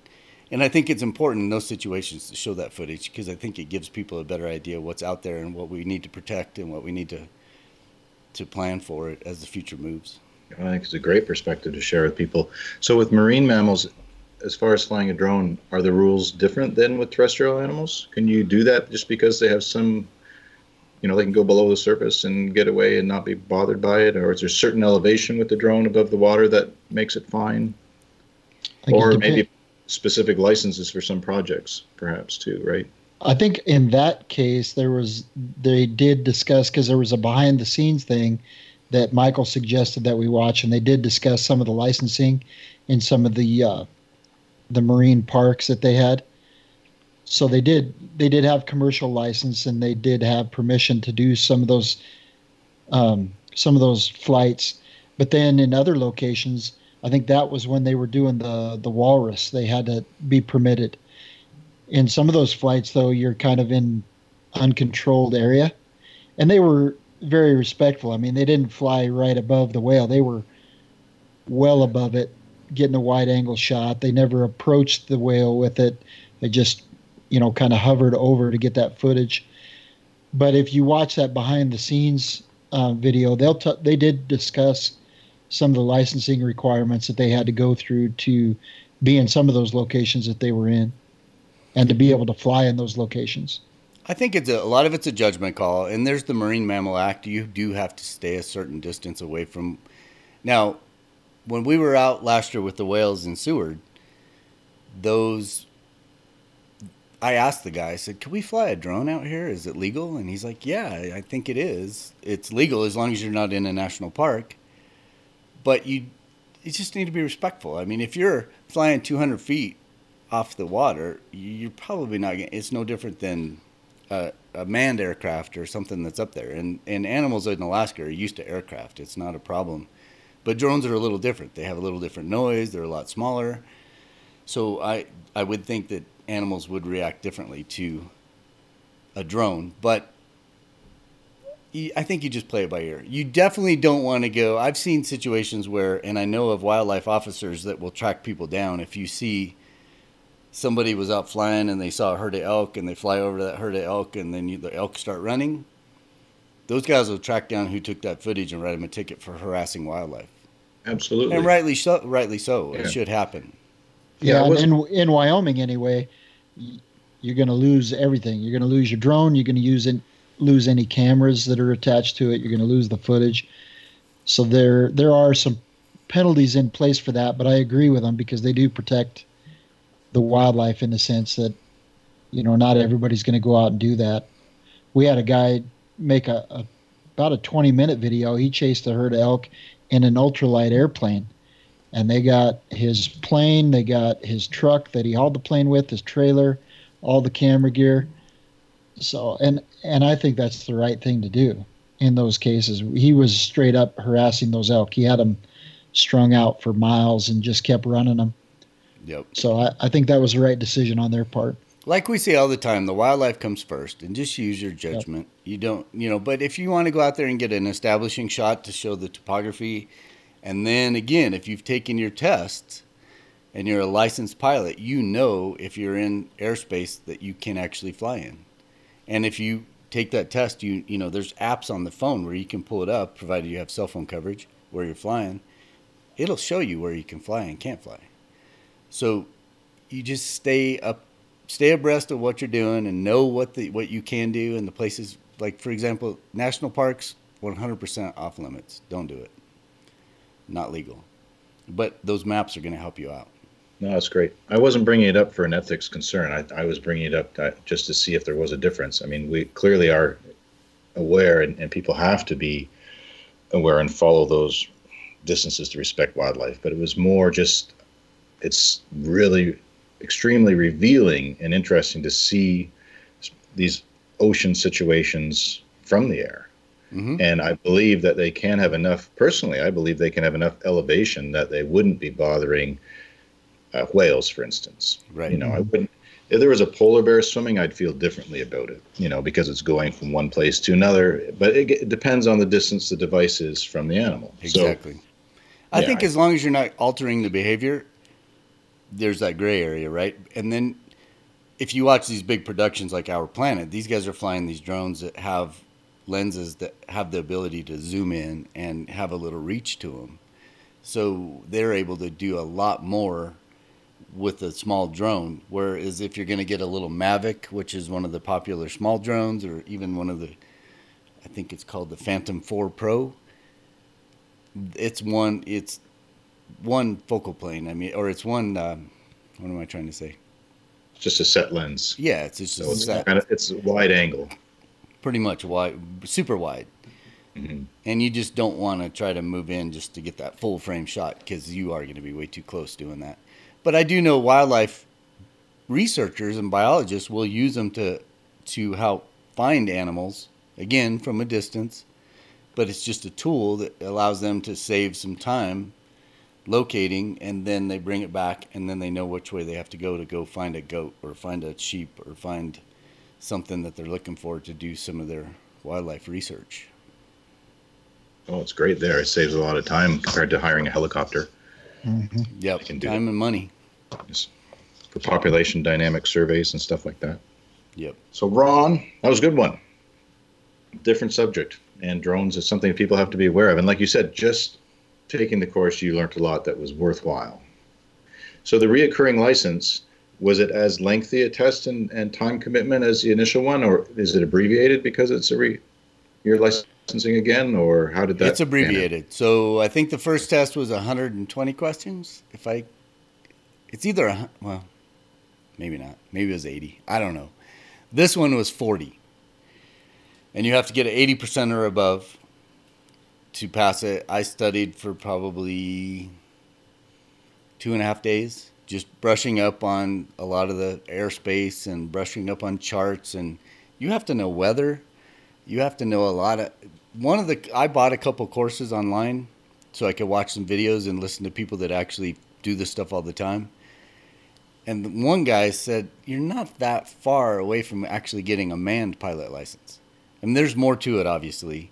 and I think it's important in those situations to show that footage because I think it gives people a better idea of what's out there and what we need to protect and what we need to to plan for it as the future moves. I think it's a great perspective to share with people. So with marine mammals, as far as flying a drone, are the rules different than with terrestrial animals? Can you do that just because they have some, you know, they can go below the surface and get away and not be bothered by it, or is there certain elevation with the drone above the water that makes it fine? Or maybe specific licenses for some projects, perhaps too, right? I think in that case there was they did discuss because there was a behind the scenes thing that Michael suggested that we watch, and they did discuss some of the licensing and some of the uh, the marine parks that they had. So they did they did have commercial license and they did have permission to do some of those um, some of those flights. But then in other locations, I think that was when they were doing the the walrus. They had to be permitted. In some of those flights, though, you're kind of in uncontrolled area, and they were very respectful. I mean, they didn't fly right above the whale; they were well above it, getting a wide angle shot. They never approached the whale with it. They just, you know, kind of hovered over to get that footage. But if you watch that behind the scenes uh, video, they'll t- they did discuss some of the licensing requirements that they had to go through to be in some of those locations that they were in and to be able to fly in those locations. I think it's a, a lot of it's a judgment call, and there's the Marine Mammal Act. You do have to stay a certain distance away from. Now, when we were out last year with the whales in Seward, those I asked the guy, I said, Can we fly a drone out here? Is it legal? And he's like, Yeah, I think it is. It's legal as long as you're not in a national park but you you just need to be respectful. I mean, if you're flying 200 feet off the water, you're probably not. Gonna, it's no different than a, a, manned aircraft or something that's up there. And and animals in Alaska are used to aircraft. It's not a problem. But drones are a little different. They have a little different noise. They're a lot smaller. So I I would think that animals would react differently to a drone. But I think you just play it by ear. You definitely don't want to go. I've seen situations where, and I know of wildlife officers that will track people down. If you see somebody was out flying and they saw a herd of elk and they fly over to that herd of elk and then you, the elk start running, those guys will track down who took that footage and write them a ticket for harassing wildlife. Absolutely. And rightly so. Rightly so. Yeah. It should happen. Yeah, yeah in in Wyoming anyway, you're going to lose everything. You're going to lose your drone. You're going to use it lose any cameras that are attached to it. You're going to lose the footage. So there there are some penalties in place for that, but I agree with them because they do protect the wildlife in the sense that you know not everybody's going to go out and do that. We had a guy make a, a about a 20 minute video. He chased a herd of elk in an ultralight airplane, and they got his plane, they got his truck that he hauled the plane with, his trailer, all the camera gear so, and and I think that's the right thing to do in those cases. He was straight up harassing those elk. He had them strung out for miles and just kept running them. Yep. So I, I think that was the right decision on their part. Like we say all the time, the wildlife comes first, and just use your judgment. You don't, you know. But if you want to go out there and get an establishing shot to show the topography, and then again, if you've taken your tests, and you're a licensed pilot, you know if you're in airspace that you can actually fly in. And if you take that test, you you know there's apps on the phone where you can pull it up, provided you have cell phone coverage where you're flying. It'll show you where you can fly and can't fly. So you just stay up, stay abreast of what you're doing, and know what the what you can do and the places. Like for example, national parks, 100% off limits. Don't do it. Not legal. But those maps are going to help you out. No, that's great. I wasn't bringing it up for an ethics concern. I, I was bringing it up uh, just to see if there was a difference. I mean, we clearly are aware, and, and people have to be aware and follow those distances to respect wildlife. But it was more just, it's really extremely revealing and interesting to see these ocean situations from the air. Mm-hmm. And I believe that they can have enough, personally, I believe they can have enough elevation that they wouldn't be bothering uh, whales, for instance. Right. You know, I wouldn't. If there was a polar bear swimming, I'd feel differently about it. You know, because it's going from one place to another. But it, it depends on the distance the device is from the animal. Exactly. So, I yeah, think I- as long as you're not altering the behavior, there's that gray area, right? And then if you watch these big productions like Our Planet, these guys are flying these drones that have lenses that have the ability to zoom in and have a little reach to them. So they're able to do a lot more with a small drone. Whereas if you're going to get a little Mavic, which is one of the popular small drones, or even one of the, I think it's called the Phantom 4 Pro, it's one, it's one focal plane. I mean, or it's one, um, what am I trying to say? It's just a set lens. Yeah, it's just So a it's set, kind of it's wide angle. pretty much wide, super wide. Mhm. And you just don't want to try to move in just to get that full frame shot because you are going to be way too close doing that. But I do know wildlife researchers and biologists will use them to to help find animals again from a distance. But it's just a tool that allows them to save some time locating and then they bring it back and then they know which way they have to go to go find a goat or find a sheep or find something that they're looking for to do some of their wildlife research. Oh, it's great there. It saves a lot of time compared to hiring a helicopter Mhm. Yep, can do time and money. Just for population dynamic surveys and stuff like that. Yep. So, Ron, that was a good one. Different subject. And drones is something people have to be aware of. And like you said, just taking the course, you learned a lot that was worthwhile. So, the reoccurring license, was it as lengthy a test and, and time commitment as the initial one, or is it abbreviated because it's a re, you're licensing again, or how did that? it's abbreviated. So I think the first test was 120 questions. If I, it's either a, well, maybe not. Maybe it was 80. I don't know. This one was 40, and you have to get an 80 percent or above to pass it. I studied for probably two and a half days, just brushing up on a lot of the airspace and brushing up on charts. And you have to know weather. You have to know a lot of. One of the I bought a couple courses online so I could watch some videos and listen to people that actually do this stuff all the time. And one guy said, "You're not that far away from actually getting a manned pilot license." I mean, there's more to it, obviously,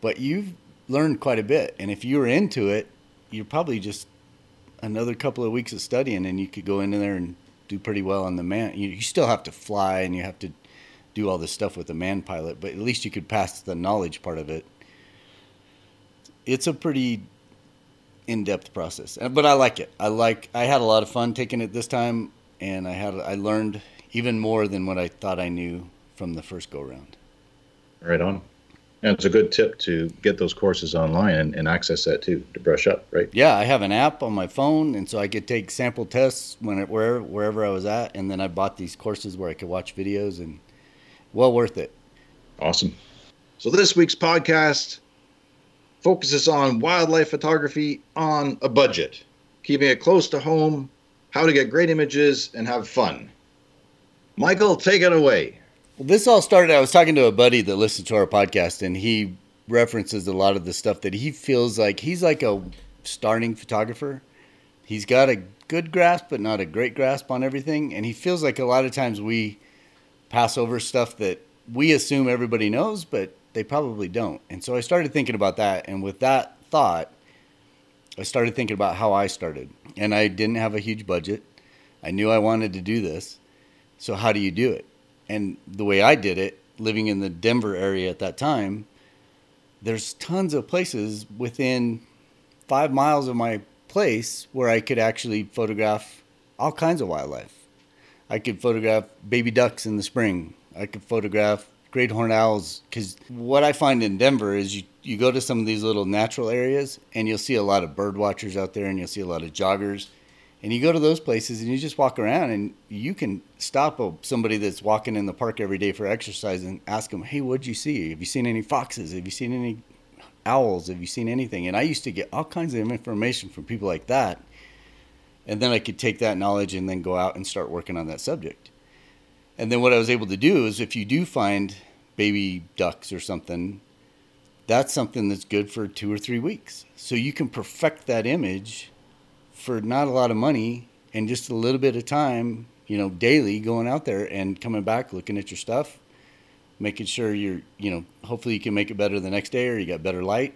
but you've learned quite a bit. And if you were into it, you're probably just another couple of weeks of studying, and you could go in there and do pretty well on the man. You, you still have to fly, and you have to do all this stuff with the man pilot, but at least you could pass the knowledge part of it. It's a pretty in-depth process, Uh, but I like it. I like. I had a lot of fun taking it this time, and I had I learned even more than what I thought I knew from the first go round. Right on. And it's a good tip to get those courses online and, and access that too to brush up, right? Yeah, I have an app on my phone, and so I could take sample tests when it, where wherever I was at, and then I bought these courses where I could watch videos, and well worth it. Awesome. So this week's podcast focuses on wildlife photography on a budget, keeping it close to home, how to get great images, and have fun. Michael, take it away. Well, this all started. I was talking to a buddy that listens to our podcast, and he references a lot of the stuff that he feels like he's like a starting photographer. He's got a good grasp, but not a great grasp on everything, and he feels like a lot of times we pass over stuff that we assume everybody knows, but they probably don't. And so I started thinking about that, and with that thought, I started thinking about how I started. And I didn't have a huge budget. I knew I wanted to do this. So, how do you do it? And the way I did it, living in the Denver area at that time, there's tons of places within five miles of my place where I could actually photograph all kinds of wildlife. I could photograph baby ducks in the spring. I could photograph great horned owls because what I find in Denver is you, you go to some of these little natural areas and you'll see a lot of bird watchers out there and you'll see a lot of joggers. And you go to those places and you just walk around and you can stop a, somebody that's walking in the park every day for exercise and ask them, hey, what'd you see? Have you seen any foxes? Have you seen any owls? Have you seen anything? And I used to get all kinds of information from people like that and then I could take that knowledge and then go out and start working on that subject. And then what I was able to do is if you do find baby ducks or something, that's something that's good for two or three weeks. So you can perfect that image for not a lot of money and just a little bit of time, you know, daily going out there and coming back, looking at your stuff, making sure you're, you know, hopefully you can make it better the next day or you got better light.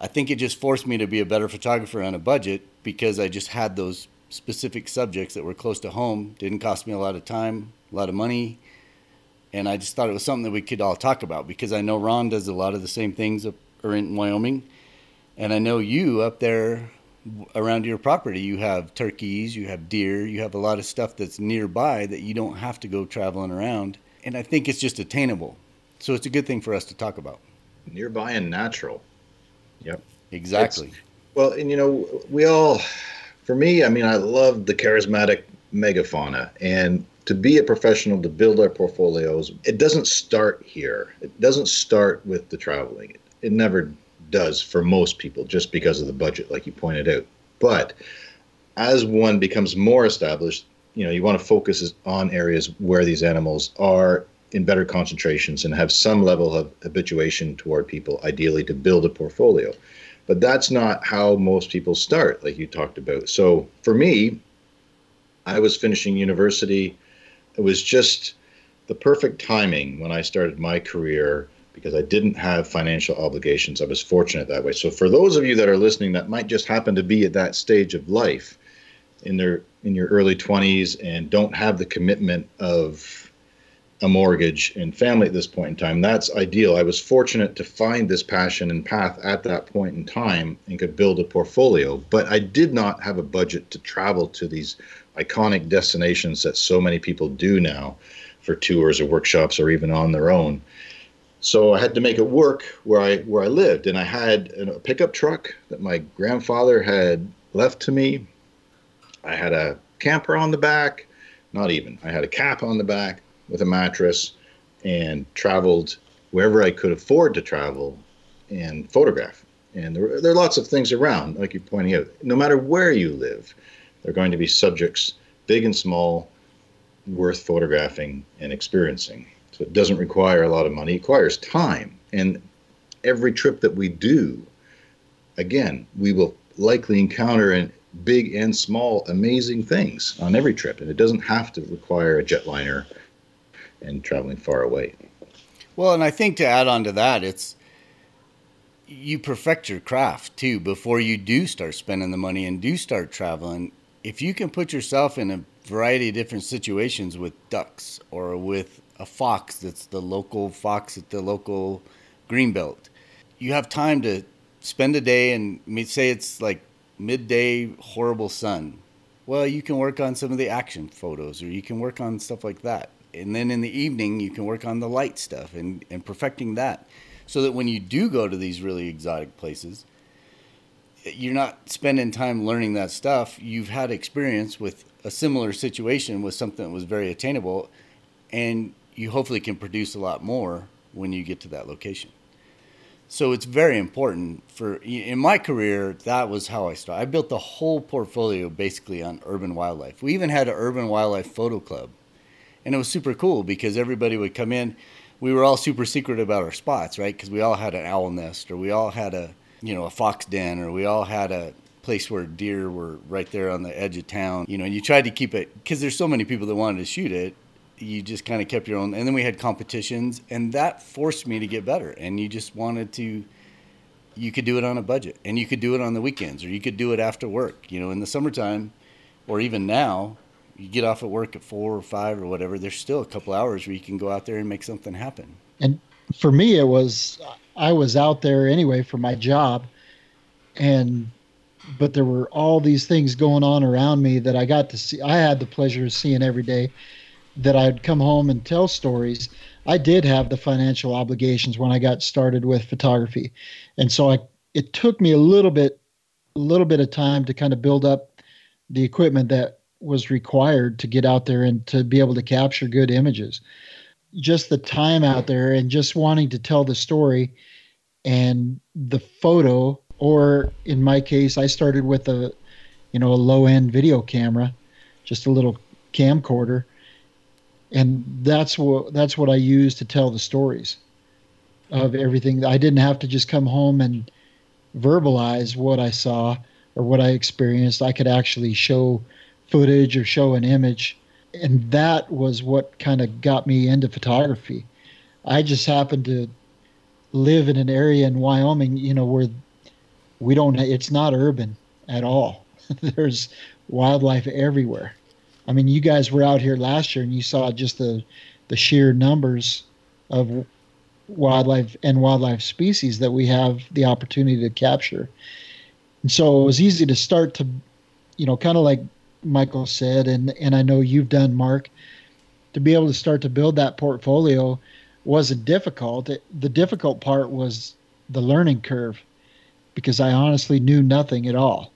I think it just forced me to be a better photographer on a budget because I just had those specific subjects that were close to home. Didn't cost me a lot of time, a lot of money, and I just thought it was something that we could all talk about because I know Ron does a lot of the same things up or in Wyoming, and I know you up there around your property you have turkeys, you have deer, you have a lot of stuff that's nearby that you don't have to go traveling around, and I think it's just attainable. So it's a good thing for us to talk about. Nearby and natural. Yep. Exactly. It's, well, and you know, we all, for me, I mean, I love the charismatic megafauna, and to be a professional to build our portfolios, it doesn't start here. It doesn't start with the traveling. It, it never does for most people, just because of the budget, like you pointed out. But as one becomes more established, you know, you want to focus on areas where these animals are in better concentrations and have some level of habituation toward people, ideally to build a portfolio. But that's not how most people start, like you talked about. So for me, I was finishing university. It was just the perfect timing when I started my career because I didn't have financial obligations. I was fortunate that way. So for those of you that are listening that might just happen to be at that stage of life in their in your early 20s and don't have the commitment of a mortgage and family at this point in time. That's ideal. I was fortunate to find this passion and path at that point in time and could build a portfolio, but I did not have a budget to travel to these iconic destinations that so many people do now for tours or workshops or even on their own. So I had to make it work where I where I lived, and I had a pickup truck that my grandfather had left to me. I had a camper on the back, not even. I had a cap on the back with a mattress and traveled wherever I could afford to travel and photograph. And there, there are lots of things around, like you're pointing out. No matter where you live, there are going to be subjects, big and small, worth photographing and experiencing. So it doesn't require a lot of money, it requires time. And every trip that we do, again, we will likely encounter an big and small amazing things on every trip. And it doesn't have to require a jetliner and traveling far away. Well, and I think to add on to that, it's you perfect your craft too before you do start spending the money and do start traveling. If you can put yourself in a variety of different situations with ducks or with a fox that's the local fox at the local greenbelt, you have time to spend a day and say it's like midday horrible sun. Well, you can work on some of the action photos or you can work on stuff like that. And then in the evening you can work on the light stuff and, and perfecting that. So that when you do go to these really exotic places you're not spending time learning that stuff. You've had experience with a similar situation with something that was very attainable. And you hopefully can produce a lot more when you get to that location so it's very important for in my career that was how i started i built the whole portfolio basically on urban wildlife we even had an urban wildlife photo club and it was super cool because everybody would come in. We were all super secret about our spots, right? Because we all had an owl nest, or we all had a you know a fox den, or we all had a place where deer were right there on the edge of town. You know, and you tried to keep it because there's so many people that wanted to shoot it. You just kind of kept your own, and then we had competitions, and that forced me to get better. And you just wanted to you could do it on a budget and you could do it on the weekends or you could do it after work. You know, in the summertime or even now, you get off at work at four or five or whatever, there's still a couple hours where you can go out there and make something happen. And for me, it was, I was out there anyway for my job and, but there were all these things going on around me that I got to see. I had the pleasure of seeing every day that I'd come home and tell stories. I did have the financial obligations when I got started with photography. And so I, it took me a little bit, a little bit of time to kind of build up the equipment that was required to get out there and to be able to capture good images. Just the time out there and just wanting to tell the story and the photo, or in my case, I started with a, you know, a low end video camera, just a little camcorder and that's what that's what I use to tell the stories of everything. I didn't have to just come home and verbalize what I saw or what I experienced. I could actually show footage or show an image, and that was what kind of got me into photography. I just happened to live in an area in Wyoming, you know, where we don't. It's not urban at all. There's wildlife everywhere I mean, you guys were out here last year and you saw just the the sheer numbers of wildlife and wildlife species that we have the opportunity to capture. And so it was easy to start to, you know, kind of like Michael said, and and I know you've done, Mark, to be able to start to build that portfolio wasn't difficult. It, the difficult part was the learning curve, because I honestly knew nothing at all,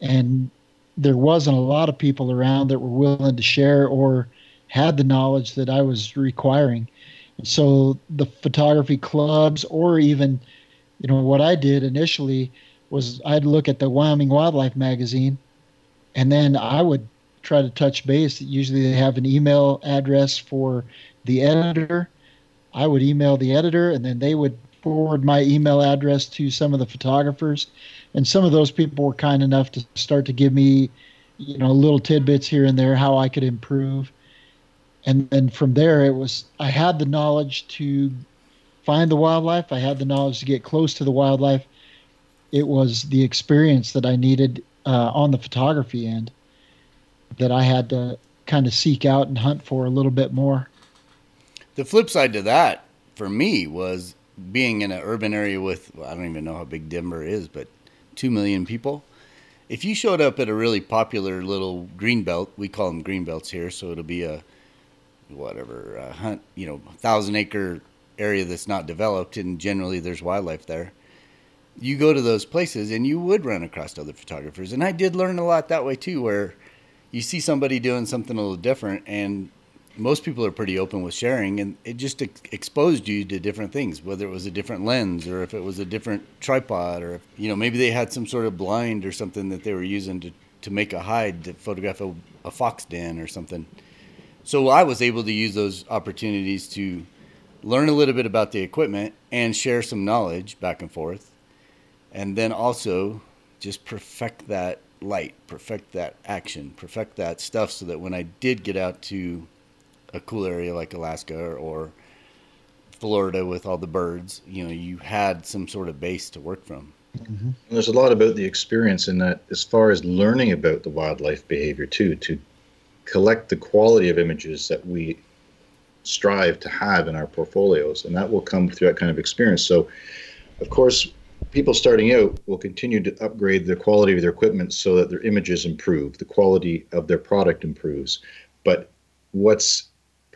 and there wasn't a lot of people around that were willing to share or had the knowledge that I was requiring. And so the photography clubs, or even, you know, what I did initially was I'd look at the Wyoming Wildlife Magazine, and then I would try to touch base. Usually they have an email address for the editor. I would email the editor, and then they would forward my email address to some of the photographers and some of those people were kind enough to start to give me you know little tidbits here and there how i could improve. And then from there it was i had the knowledge to find the wildlife. I had the knowledge to get close to the wildlife. It was the experience that i needed uh, on the photography end that i had to kind of seek out and hunt for a little bit more. The flip side to that for me was being in an urban area with well, i don't even know how big denver is but 2 million people. If you showed up at a really popular little green belt, we call them green belts here, so it'll be a whatever a hunt, you know, thousand acre area that's not developed, and generally there's wildlife there. You go to those places, and you would run across other photographers, and I did learn a lot that way too, where you see somebody doing something a little different, and most people are pretty open with sharing, and it just ex- exposed you to different things, whether it was a different lens or if it was a different tripod, or you know maybe they had some sort of blind or something that they were using to to make a hide to photograph a, a fox den or something. So I was able to use those opportunities to learn a little bit about the equipment and share some knowledge back and forth, and then also just perfect that light, perfect that action, perfect that stuff so that when I did get out to a cool area like Alaska or Florida with all the birds, you know, you had some sort of base to work from. Mm-hmm. There's a lot about the experience in that, as far as learning about the wildlife behavior too, to collect the quality of images that we strive to have in our portfolios, and that will come through that kind of experience. So, of course, people starting out will continue to upgrade the quality of their equipment so that their images improve, the quality of their product improves. But what's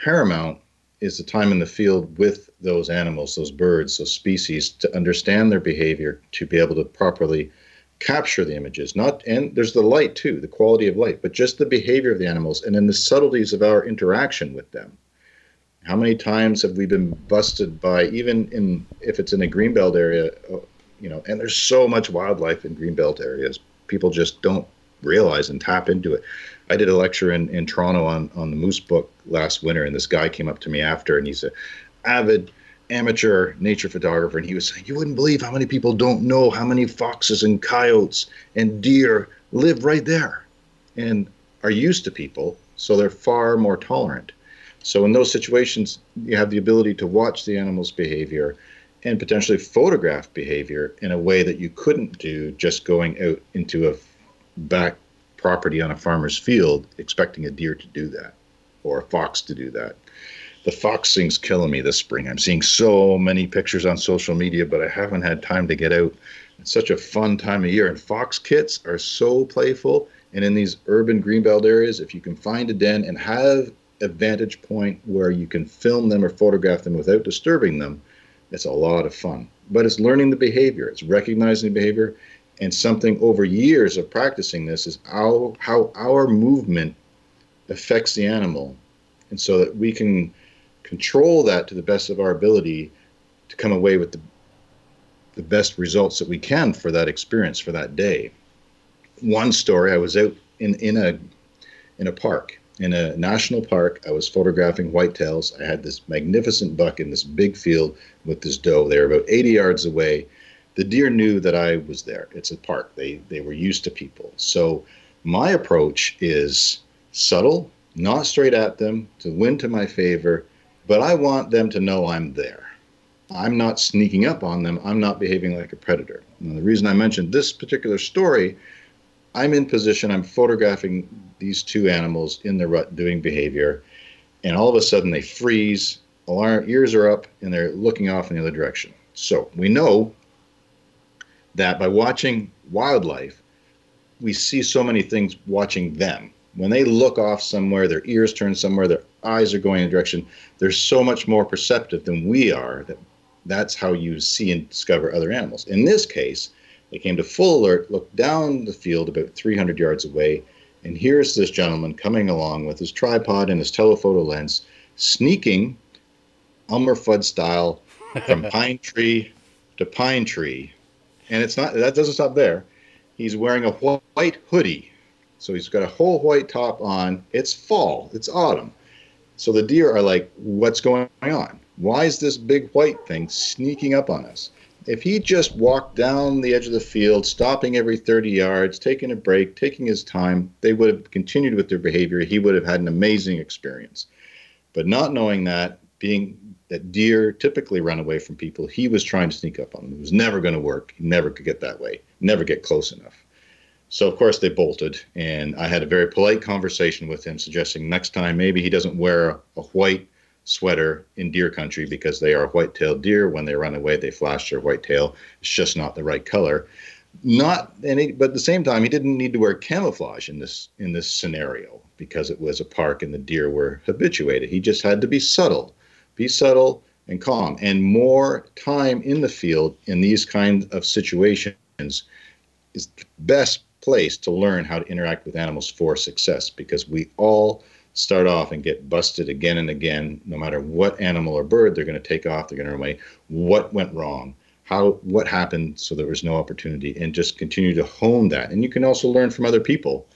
paramount is the time in the field with those animals, those birds, those species, to understand their behavior, to be able to properly capture the images. Not and there's the light too, the quality of light, but just the behavior of the animals and then the subtleties of our interaction with them. How many times have we been busted by even in if it's in a greenbelt area, uh, you know, and there's so much wildlife in greenbelt areas, people just don't realize and tap into it. I did a lecture in, in Toronto on, on the Moose book last winter, and this guy came up to me after, and he's an avid amateur nature photographer, and he was saying, You wouldn't believe how many people don't know how many foxes and coyotes and deer live right there and are used to people, so they're far more tolerant. So, in those situations, you have the ability to watch the animal's behavior and potentially photograph behavior in a way that you couldn't do just going out into a back property on a farmer's field expecting a deer to do that or a fox to do that. The fox thing's killing me this spring. I'm seeing so many pictures on social media, but I haven't had time to get out. It's such a fun time of year, and fox kits are so playful. And in these urban greenbelt areas, if you can find a den and have a vantage point where you can film them or photograph them without disturbing them, it's a lot of fun. But it's learning the behavior, it's recognizing the behavior, and something over years of practicing this is how, how our movement affects the animal. And so that we can control that to the best of our ability to come away with the, the best results that we can for that experience for that day. One story, I was out in, in a in a park in a national park. I was photographing whitetails. I had this magnificent buck in this big field with this doe. They were about 80 yards away. The deer knew that I was there. It's a park. They they were used to people. So my approach is subtle, not straight at them, to win to my favor, but I want them to know I'm there. I'm not sneaking up on them. I'm not behaving like a predator. And the reason I mentioned this particular story, I'm in position, I'm photographing these two animals in the rut doing behavior, and all of a sudden they freeze, alarm ears are up, and they're looking off in the other direction. So we know that by watching wildlife, we see so many things watching them. When they look off somewhere, their ears turn somewhere, their eyes are going in a direction, they're so much more perceptive than we are that that's how you see and discover other animals. In this case, they came to full alert, looked down the field about 300 yards away, and here's this gentleman coming along with his tripod and his telephoto lens, sneaking Elmer Fudd style from pine tree to pine tree. And it's not that doesn't stop there. He's wearing a white hoodie. So he's got a whole white top on. It's fall, it's autumn. So the deer are like, what's going on? Why is this big white thing sneaking up on us? if he just walked down the edge of the field, stopping every 30 yards, taking a break, taking his time, they would have continued with their behavior. He would have had an amazing experience. But not knowing that, being that deer typically run away from people, he was trying to sneak up on them. It was never going to work. He never could get that way, never get close enough. So, of course, they bolted. And I had a very polite conversation with him, suggesting next time maybe he doesn't wear a white sweater in deer country because they are white-tailed deer. When they run away, they flash their white tail. It's just not the right color. Not any, but at the same time, he didn't need to wear camouflage in this in this scenario because it was a park and the deer were habituated. He just had to be subtle, be subtle and calm, and more time in the field in these kinds of situations is the best place to learn how to interact with animals for success because we all start off and get busted again and again, no matter what animal or bird they're going to take off, they're going to run away. What went wrong? How what happened so there was no opportunity, and just continue to hone that. And you can also learn from other people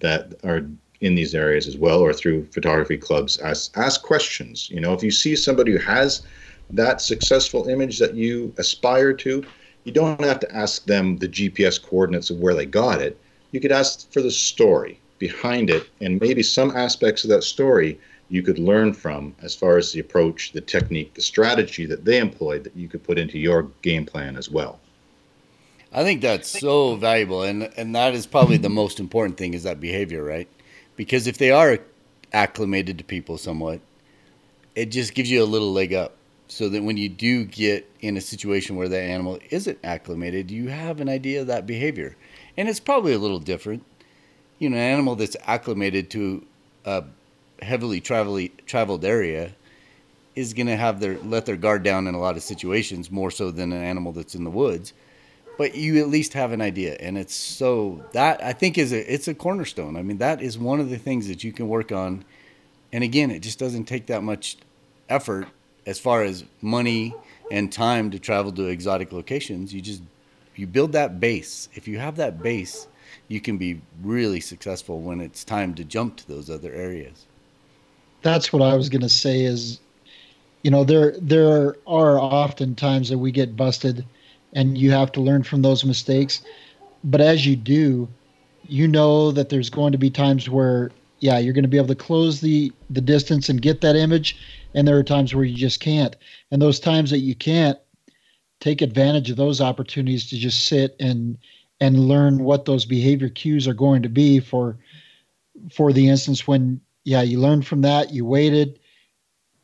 that are in these areas as well, or through photography clubs. Ask ask questions. You know, if you see somebody who has that successful image that you aspire to, you don't have to ask them the GPS coordinates of where they got it. You could ask for the story behind it and maybe some aspects of that story you could learn from as far as the approach, the technique, the strategy that they employed that you could put into your game plan as well. I think that's so valuable and and that is probably the most important thing is that behavior, right? Because if they are acclimated to people somewhat, it just gives you a little leg up so that when you do get in a situation where that animal isn't acclimated, you have an idea of that behavior. And it's probably a little different you know, an animal that's acclimated to a heavily traveled area is going to have their let their guard down in a lot of situations more so than an animal that's in the woods. But you at least have an idea, and it's so that I think is a it's a cornerstone. I mean, that is one of the things that you can work on, and again, it just doesn't take that much effort as far as money and time to travel to exotic locations. You just you build that base. If you have that base, you can be really successful when it's time to jump to those other areas. That's what I was going to say is you know there there are often times that we get busted and you have to learn from those mistakes. But as you do you know that there's going to be times where yeah you're going to be able to close the the distance and get that image and there are times where you just can't. And those times that you can't take advantage of those opportunities to just sit and and learn what those behavior cues are going to be for for the instance when yeah you learned from that you waited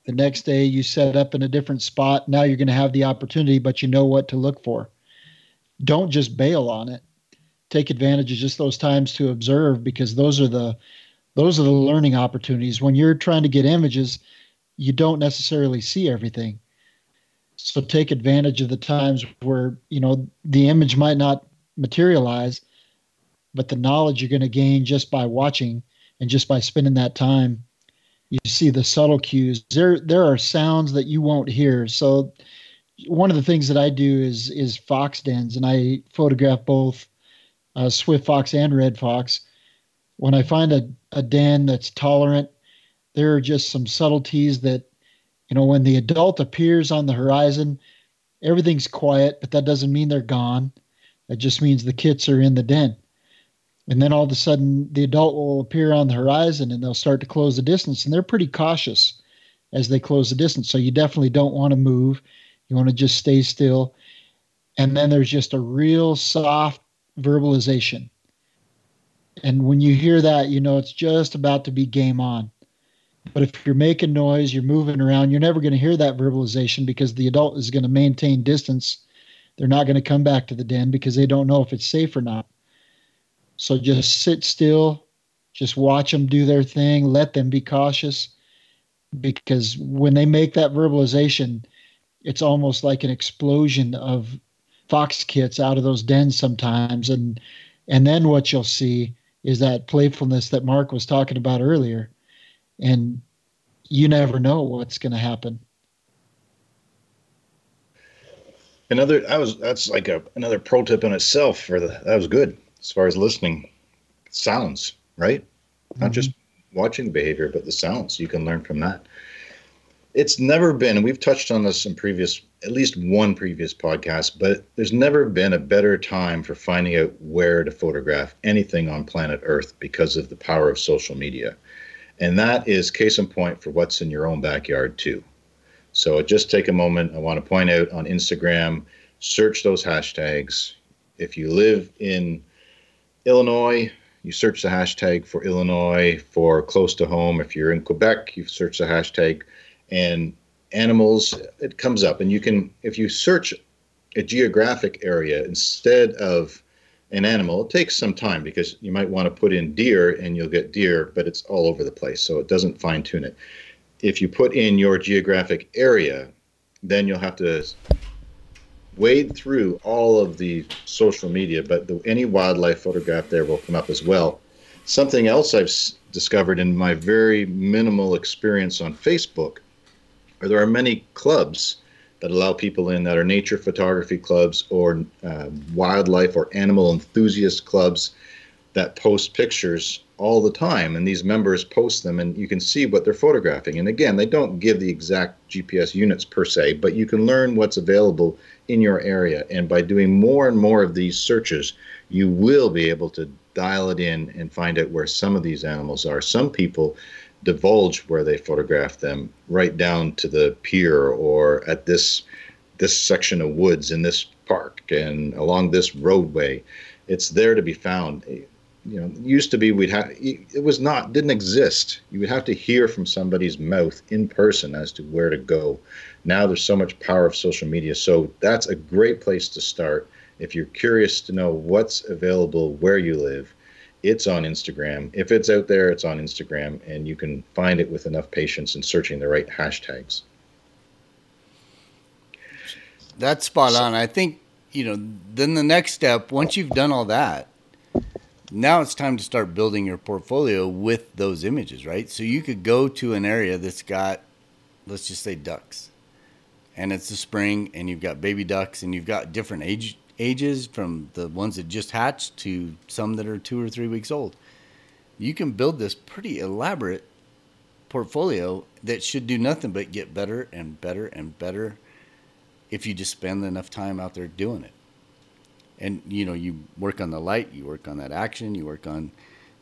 the next day you set up in a different spot. Now you're going to have the opportunity but you know what to look for. Don't just bail on it. Take advantage of just those times to observe because those are the those are the learning opportunities. When you're trying to get images you don't necessarily see everything. So take advantage of the times where you know the image might not materialize but the knowledge you're going to gain just by watching and just by spending that time you see the subtle cues. There there are sounds that you won't hear. So one of the things that i do is is fox dens and i photograph both uh, swift fox and red fox. When i find a, a den that's tolerant there are just some subtleties that you know when the adult appears on the horizon everything's quiet but that doesn't mean they're gone. It just means the kits are in the den. And then all of a sudden, the adult will appear on the horizon and they'll start to close the distance. And they're pretty cautious as they close the distance. So you definitely don't want to move. You want to just stay still. And then there's just a real soft verbalization. And when you hear that, you know it's just about to be game on. But if you're making noise, you're moving around, you're never going to hear that verbalization because the adult is going to maintain distance they're not going to come back to the den because they don't know if it's safe or not. So just sit still, just watch them do their thing, let them be cautious because when they make that verbalization, it's almost like an explosion of fox kits out of those dens sometimes. And and then what you'll see is that playfulness that Mark was talking about earlier. And you never know what's going to happen. another that was that's like a another pro tip in itself for the that was good as far as listening sounds right mm-hmm. not just watching behavior but the sounds you can learn from that it's never been and we've touched on this in previous at least one previous podcast but there's never been a better time for finding out where to photograph anything on planet earth because of the power of social media and that is case in point for what's in your own backyard too so just take a moment. I want to point out on Instagram, search those hashtags. If you live in Illinois, you search the hashtag for Illinois for close to home. If you're in Quebec, you search the hashtag and animals, it comes up. And you can, if you search a geographic area instead of an animal, it takes some time because you might want to put in deer and you'll get deer, but it's all over the place. So it doesn't fine tune it if you put in your geographic area, then you'll have to wade through all of the social media, but the, any wildlife photograph there will come up as well. Something else I've s- discovered in my very minimal experience on Facebook are there are many clubs that allow people in that are nature photography clubs or uh, wildlife or animal enthusiast clubs that post pictures all the time and these members post them and you can see what they're photographing and again they don't give the exact gps units per se but you can learn what's available in your area. And by doing more and more of these searches you will be able to dial it in and find out where some of these animals are. Some people divulge where they photograph them right down to the pier or at this this section of woods in this park and along this roadway. It's there to be found you know used to be we'd have it was not didn't exist. You would have to hear from somebody's mouth in person as to where to go. Now there's so much power of social media. So that's a great place to start. If you're curious to know what's available where you live it's on instagram. If it's out there it's on instagram and you can find it with enough patience and searching the right hashtags. That's spot on. I think you know then the next step once you've done all that now it's time to start building your portfolio with those images, right? So you could go to an area that's got, let's just say ducks, and it's the spring, and you've got baby ducks, and you've got different age ages from the ones that just hatched to some that are two or three weeks old. You can build this pretty elaborate portfolio that should do nothing but get better and better and better if you just spend enough time out there doing it and you know you work on the light you work on that action you work on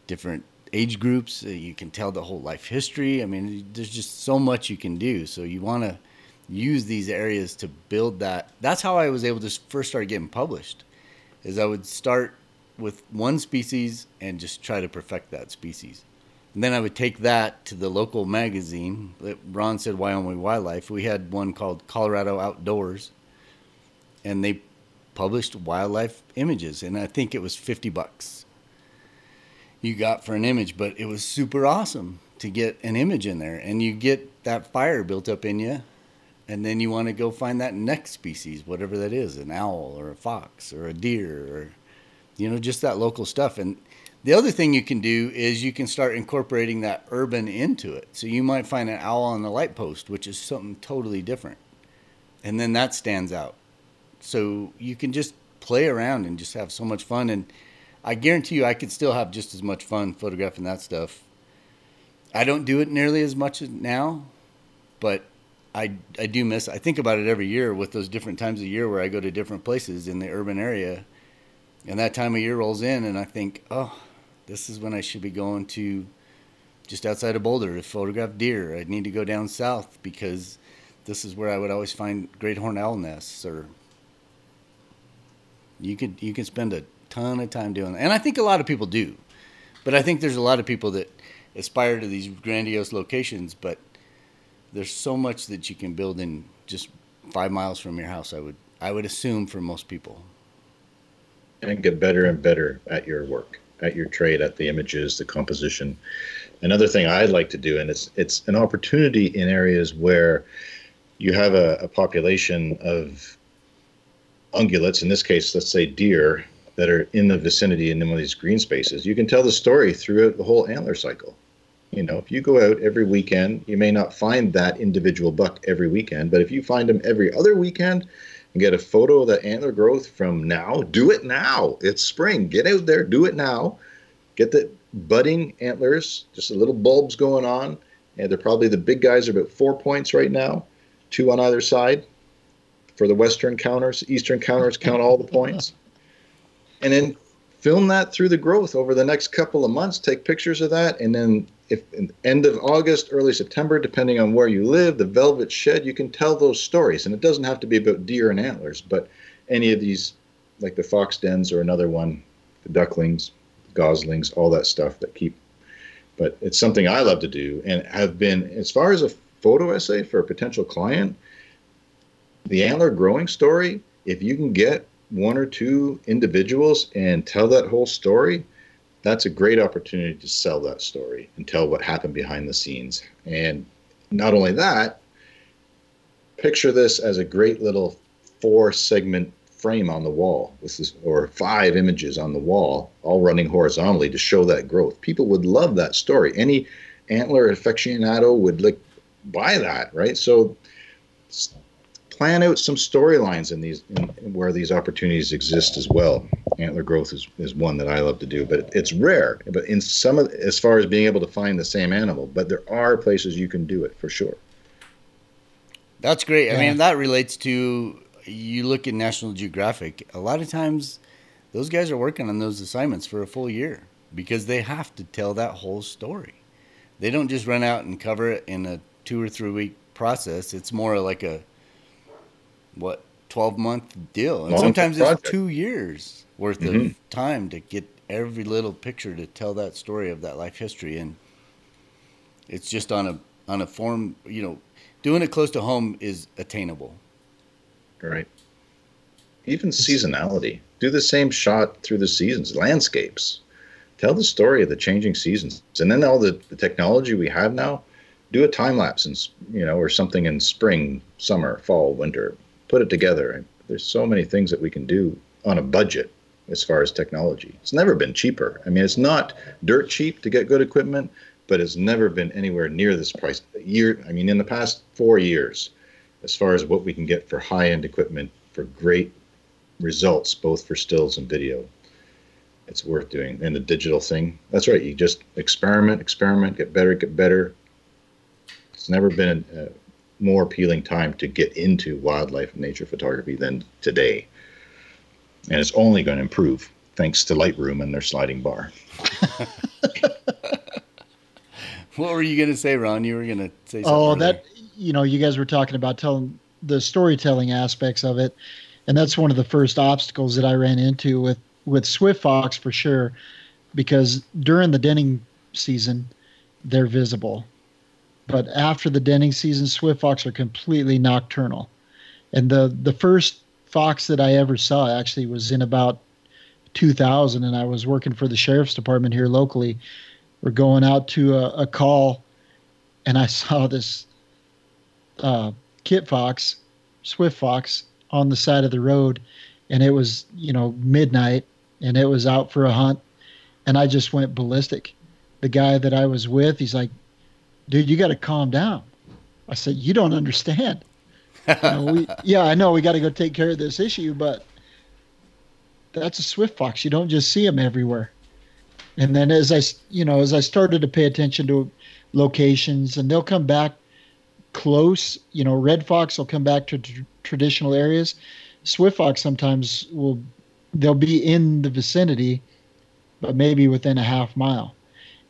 different age groups uh, you can tell the whole life history i mean there's just so much you can do so you want to use these areas to build that. That's how I was able to first start getting published. Is I would start with one species and just try to perfect that species. And then I would take that to the local magazine. Ron said Wyoming Wildlife. We had one called Colorado Outdoors, and they published wildlife images, and I think it was fifty bucks you got for an image, but it was super awesome to get an image in there, and you get that fire built up in you, and then you want to go find that next species, whatever that is, an owl or a fox or a deer or you know just that local stuff and the other thing you can do is you can start incorporating that urban into it. So you might find an owl on the light post, which is something totally different. And then that stands out. So you can just play around and just have so much fun. And I guarantee you, I could still have just as much fun photographing that stuff. I don't do it nearly as much now, but I, I do miss. I think about it every year with those different times of year where I go to different places in the urban area, and that time of year rolls in, and I think, oh, this is when I should be going to just outside of Boulder to photograph deer. I'd need to go down south because this is where I would always find great horned owl nests or you could you can spend a ton of time doing that. And I think a lot of people do. But I think there's a lot of people that aspire to these grandiose locations, but there's so much that you can build in just five miles from your house, I would I would assume for most people. And get better and better at your work at your trade, at the images, the composition. Another thing I'd like to do, and it's it's an opportunity in areas where you have a, a population of ungulates, in this case, let's say deer, that are in the vicinity in one of these green spaces. You can tell the story throughout the whole antler cycle. You know, if you go out every weekend, you may not find that individual buck every weekend, but if you find them every other weekend, and get a photo of the antler growth from now, do it now. It's spring. Get out there, do it now. Get the budding antlers, just a little bulbs going on. And they're probably the big guys are about four points right now, two on either side. For the western counters, eastern counters count all the points. And then film that through the growth over the next couple of months. Take pictures of that, and then if end of August, early September, depending on where you live, the velvet shed, you can tell those stories. And it doesn't have to be about deer and antlers, but any of these, like the fox dens or another one, the ducklings, goslings, all that stuff that keep. But it's something I love to do and have been, as far as a photo essay for a potential client, the antler growing story, if you can get one or two individuals and tell that whole story, that's a great opportunity to sell that story and tell what happened behind the scenes. And not only that, picture this as a great little four segment frame on the wall this, or five images on the wall, all running horizontally to show that growth. People would love that story. Any antler aficionado would like buy that, right? So plan out some storylines in these in, where these opportunities exist as well. Antler growth is, is one that I love to do, but it's rare. But in some of as far as being able to find the same animal, but there are places you can do it for sure. That's great. Yeah. I mean, that relates to you look at National Geographic. A lot of times, those guys are working on those assignments for a full year because they have to tell that whole story. They don't just run out and cover it in a two or three week process. It's more like a what 12 month deal? And sometimes it's two years worth mm-hmm. of time to get every little picture to tell that story of that life history. And it's just on a on a form you know doing it close to home is attainable. Right. Even seasonality. Do the same shot through the seasons landscapes. Tell the story of the changing seasons. And then all the, the technology we have now do a time lapse and you know or something in spring summer fall winter put it together. And there's so many things that we can do on a budget as far as technology. It's never been cheaper. I mean, it's not dirt cheap to get good equipment, but it's never been anywhere near this price. Year, I mean, in the past four years, as far as what we can get for high-end equipment for great results, both for stills and video, it's worth doing. And the digital thing, that's right. You just experiment, experiment, get better, get better. It's never been a, more appealing time to get into wildlife and nature photography than today. And it's only going to improve thanks to Lightroom and their sliding bar. what were you going to say, Ron? You were going to say something. Oh, that you know, you guys were talking about telling the storytelling aspects of it, and that's one of the first obstacles that I ran into with with Swift Fox for sure, because during the denning season, they're visible, but after the denning season, Swift Fox are completely nocturnal, and the the first fox that I ever saw actually was in about 2000, and I was working for the sheriff's department here locally. We're going out to a, a call, and I saw this uh, kit fox, swift fox, on the side of the road, and it was you know midnight, and it was out for a hunt, and I just went ballistic. The guy that I was with, he's like, "Dude, you got to calm down." I said, "You don't understand." you know, we, yeah, I know we got to go take care of this issue, but that's a swift fox. You don't just see them everywhere. And then as I, you know, as I started to pay attention to locations, and they'll come back close. You know, red fox will come back to tr- traditional areas. Swift fox sometimes will, they'll be in the vicinity, but maybe within a half mile.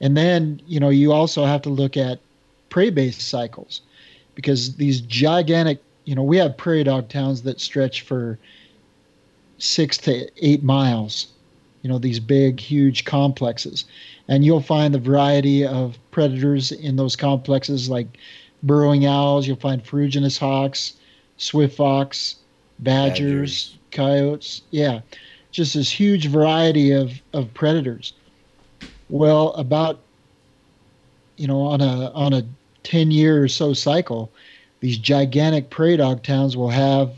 And then, you know, you also have to look at prey based cycles because these gigantic, you know, we have prairie dog towns that stretch for six to eight miles, you know, these big, huge complexes. And you'll find the variety of predators in those complexes like burrowing owls, you'll find ferruginous hawks, swift fox, badgers, badgers. coyotes. Yeah, just this huge variety of, of predators. Well, about you know on a on a ten year or so cycle, these gigantic prairie dog towns will have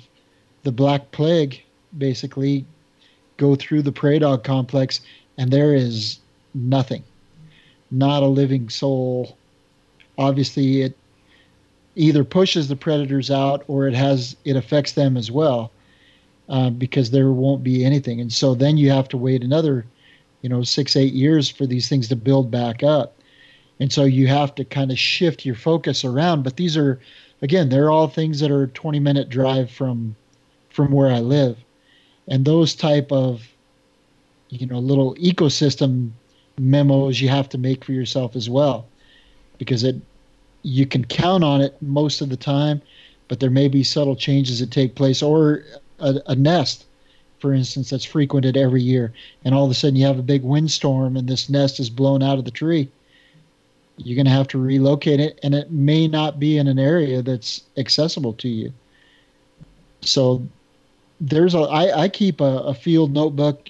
the black plague basically go through the prairie dog complex and there is nothing not a living soul. Obviously it either pushes the predators out or it has it affects them as well uh, because there won't be anything. And so then you have to wait another you know six eight years for these things to build back up and so you have to kind of shift your focus around but these are again they're all things that are 20 minute drive from from where i live and those type of you know little ecosystem memos you have to make for yourself as well because it you can count on it most of the time, but there may be subtle changes that take place, or a, a nest, for instance, that's frequented every year, and all of a sudden you have a big windstorm and this nest is blown out of the tree. You're going to have to relocate it, and it may not be in an area that's accessible to you. So there's a I, I keep a, a field notebook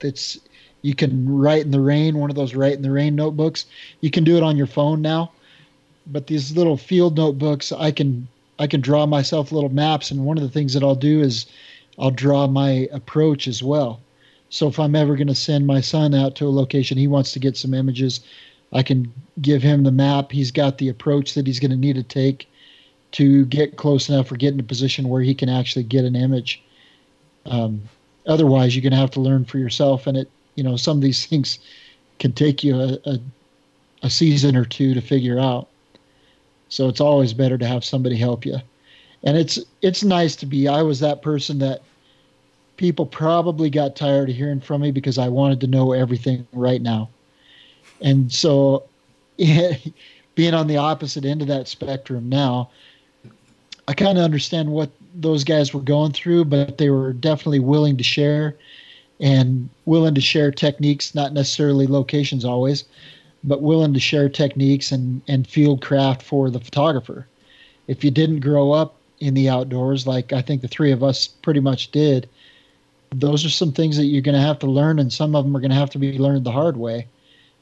that's you can write in the rain, one of those write in the rain notebooks. You can do it on your phone now but these little field notebooks, I can I can draw myself little maps, and one of the things that I'll do is I'll draw my approach as well. So if I'm ever going to send my son out to a location, he wants to get some images, I can give him the map. He's got the approach that he's going to need to take to get close enough or get in a position where he can actually get an image. Um, otherwise, you're going to have to learn for yourself, and it you know some of these things can take you a, a, a season or two to figure out. So it's always better to have somebody help you. And it's it's nice to be I was that person that people probably got tired of hearing from me because I wanted to know everything right now. And so being on the opposite end of that spectrum now, I kind of understand what those guys were going through, but they were definitely willing to share and willing to share techniques, not necessarily locations always, but willing to share techniques and, and field craft for the photographer. If you didn't grow up in the outdoors, like I think the three of us pretty much did, those are some things that you're going to have to learn, and some of them are going to have to be learned the hard way,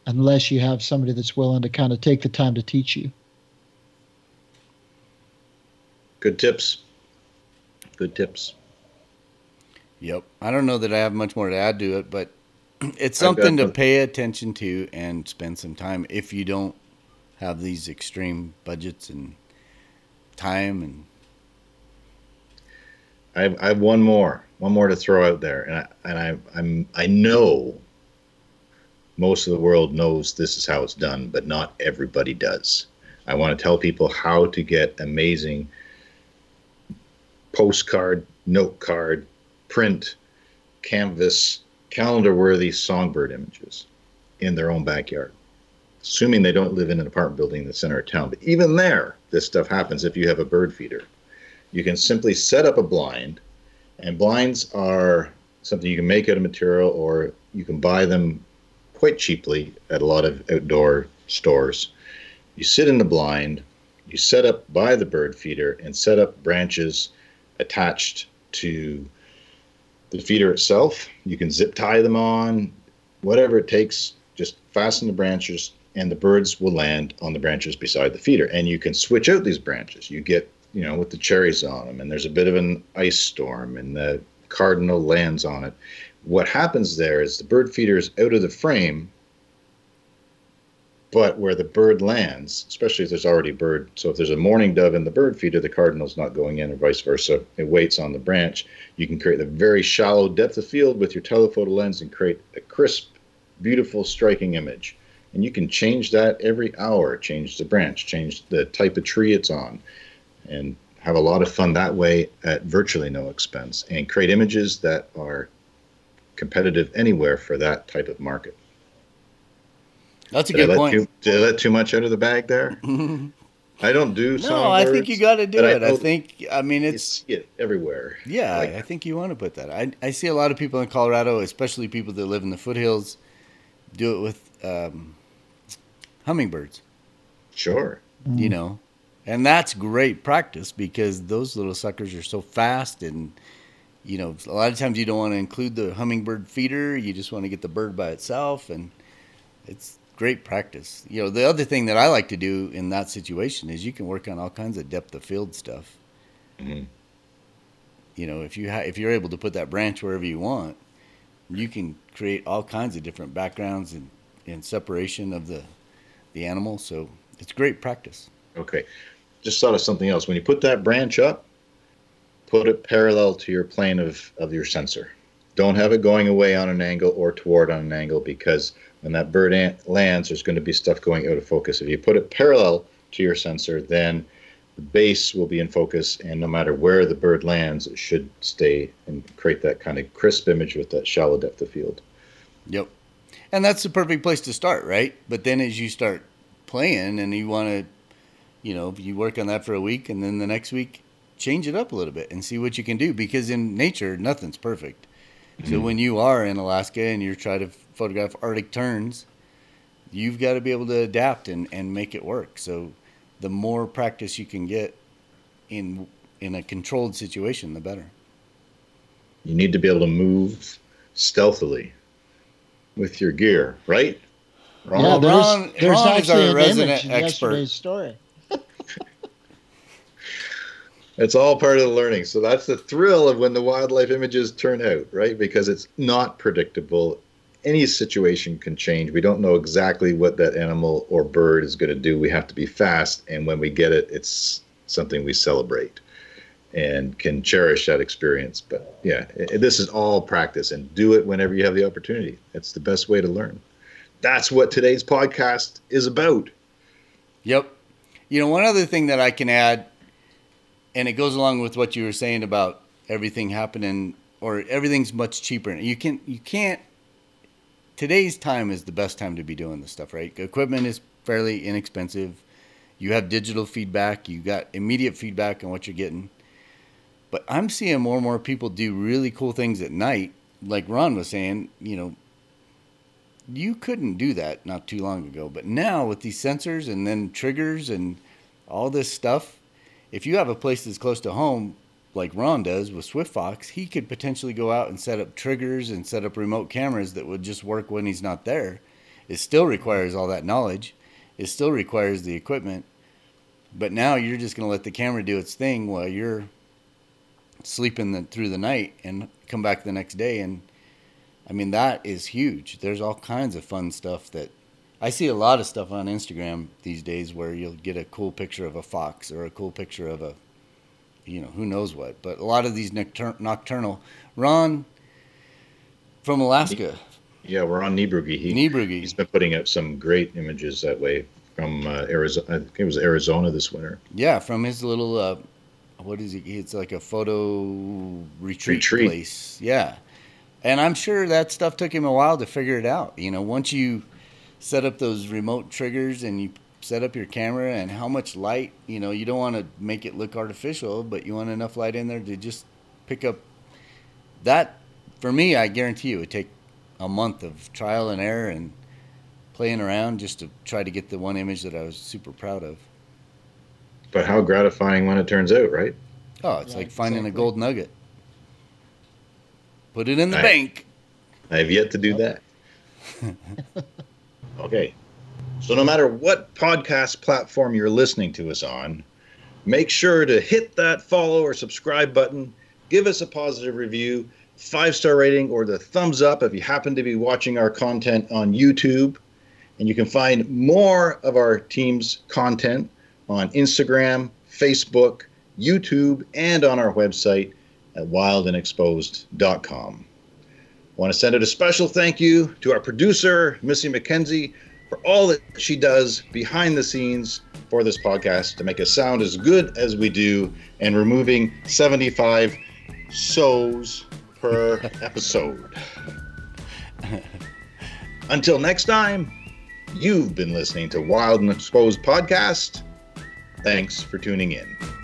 unless you have somebody that's willing to kind of take the time to teach you. Good tips. Good tips. Yep. I don't know that I have much more to add to it, but it's something to pay attention to and spend some time if you don't have these extreme budgets and time and I have, I have one more one more to throw out there and I, and I I'm I know most of the world knows this is how it's done but not everybody does I want to tell people how to get amazing postcard note card print canvas calendar worthy songbird images in their own backyard, assuming they don't live in an apartment building in the center of town. But even there, this stuff happens if you have a bird feeder. You can simply set up a blind, and blinds are something you can make out of material or you can buy them quite cheaply at a lot of outdoor stores. You sit in the blind, you set up by the bird feeder and set up branches attached to the feeder itself. You can zip tie them on, whatever it takes, just fasten the branches and the birds will land on the branches beside the feeder. And you can switch out these branches. You get, you know, with the cherries on them, and there's a bit of an ice storm, and the cardinal lands on it. What happens there is the bird feeder is out of the frame, but where the bird lands, especially if there's already bird, so if there's a mourning dove in the bird feeder, the cardinal's not going in, or vice versa. It waits on the branch. You can create a very shallow depth of field with your telephoto lens and create a crisp, beautiful, striking image. And you can change that every hour, change the branch, change the type of tree it's on, and have a lot of fun that way at virtually no expense and create images that are competitive anywhere for that type of market. That's a Did good point. You, did I let too much out of the bag there? I don't do no, I think you got to do but I it. I, think. I mean, You it's see it everywhere. yeah. Like- I think you want to put that. I I see a lot of people in Colorado, especially people that live in the foothills, do it with um, hummingbirds. Sure. Mm. You know, and that's great practice because those little suckers are so fast and. You know, a lot of times you don't want to include the hummingbird feeder. You just want to get the bird by itself, and it's great practice. You know, the other thing that I like to do in that situation is you can work on all kinds of depth of field stuff. Mhm. You know, if you ha- if you're able to put that branch wherever you want, you can create all kinds of different backgrounds and, and separation of the the animal. So it's great practice. Okay. Just thought of something else. When you put that branch up, put it parallel to your plane of, of your sensor. Don't have it going away on an angle or toward on an angle because when that bird an- lands, there's going to be stuff going out of focus. If you put it parallel to your sensor, then the base will be in focus, and no matter where the bird lands, it should stay and create that kind of crisp image with that shallow depth of field. Yep. And that's the perfect place to start, right? But then as you start playing and you want to, you know, you work on that for a week and then the next week change it up a little bit and see what you can do because in nature nothing's perfect. So mm-hmm. when you are in Alaska and you're trying to photograph Arctic terns, you've got to be able to adapt and, and make it work. So the more practice you can get in in a controlled situation, the better. You need to be able to move stealthily with your gear, right? Wrong? Yeah, there's, Ron- there's Ron is our an resident image in expert. yesterday's story. It's all part of the learning. So that's the thrill of when the wildlife images turn out, right? Because it's not predictable. Any situation can change. We don't know exactly what that animal or bird is going to do. We have to be fast. And when we get it, it's something we celebrate and can cherish that experience. But yeah, i- this is all practice and do it whenever you have the opportunity. It's the best way to learn. That's what today's podcast is about. Yep. You know, one other thing that I can add, and it goes along with what you were saying about everything happening or everything's much cheaper. You can you can't today's time is the best time to be doing this stuff, right? Equipment is fairly inexpensive. You have digital feedback, you got immediate feedback on what you're getting. But I'm seeing more and more people do really cool things at night, like Ron was saying, you know, you couldn't do that not too long ago. But now with these sensors and then triggers and all this stuff, if you have a place that's close to home, like Ron does with Swift Fox, he could potentially go out and set up triggers and set up remote cameras that would just work when he's not there. It still requires all that knowledge. It still requires the equipment. But now you're just going to let the camera do its thing while you're sleeping the, through the night and come back the next day and I mean, that is huge. There's all kinds of fun stuff that I see a lot of stuff on Instagram these days where you'll get a cool picture of a fox or a cool picture of a, you know, who knows what. But a lot of these noctur- nocturnal. Ron from Alaska, Yeah, we're on Niebrugge. He, Niebrugge. He's been putting up some great images that way from uh, Arizona. I think it was Arizona this winter. Yeah, from his little, uh, what is it? It's like a photo retreat, Retreat. place. Yeah. And I'm sure that stuff took him a while to figure it out. You know, once you set up those remote triggers and you set up your camera and how much light. You know, you don't want to make it look artificial, but you want enough light in there to just pick up that. For me, I guarantee you, it would take a month of trial and error and playing around just to try to get the one image that I was super proud of. But how gratifying when it turns out, right? Oh, it's Yeah, like finding a gold nugget. Put it in the Right. bank. I have yet to do that. okay. So, no matter what podcast platform you're listening to us on, make sure to hit that follow or subscribe button. Give us a positive review, five star rating, or the thumbs up if you happen to be watching our content on YouTube. And you can find more of our team's content on Instagram, Facebook, YouTube, and on our website at wildandexposed.com. Want to send out a special thank you to our producer, Missy McKenzie, for all that she does behind the scenes for this podcast to make us sound as good as we do and removing 75 so's per episode. Until next time, you've been listening to Wild and Exposed Podcast. Thanks for tuning in.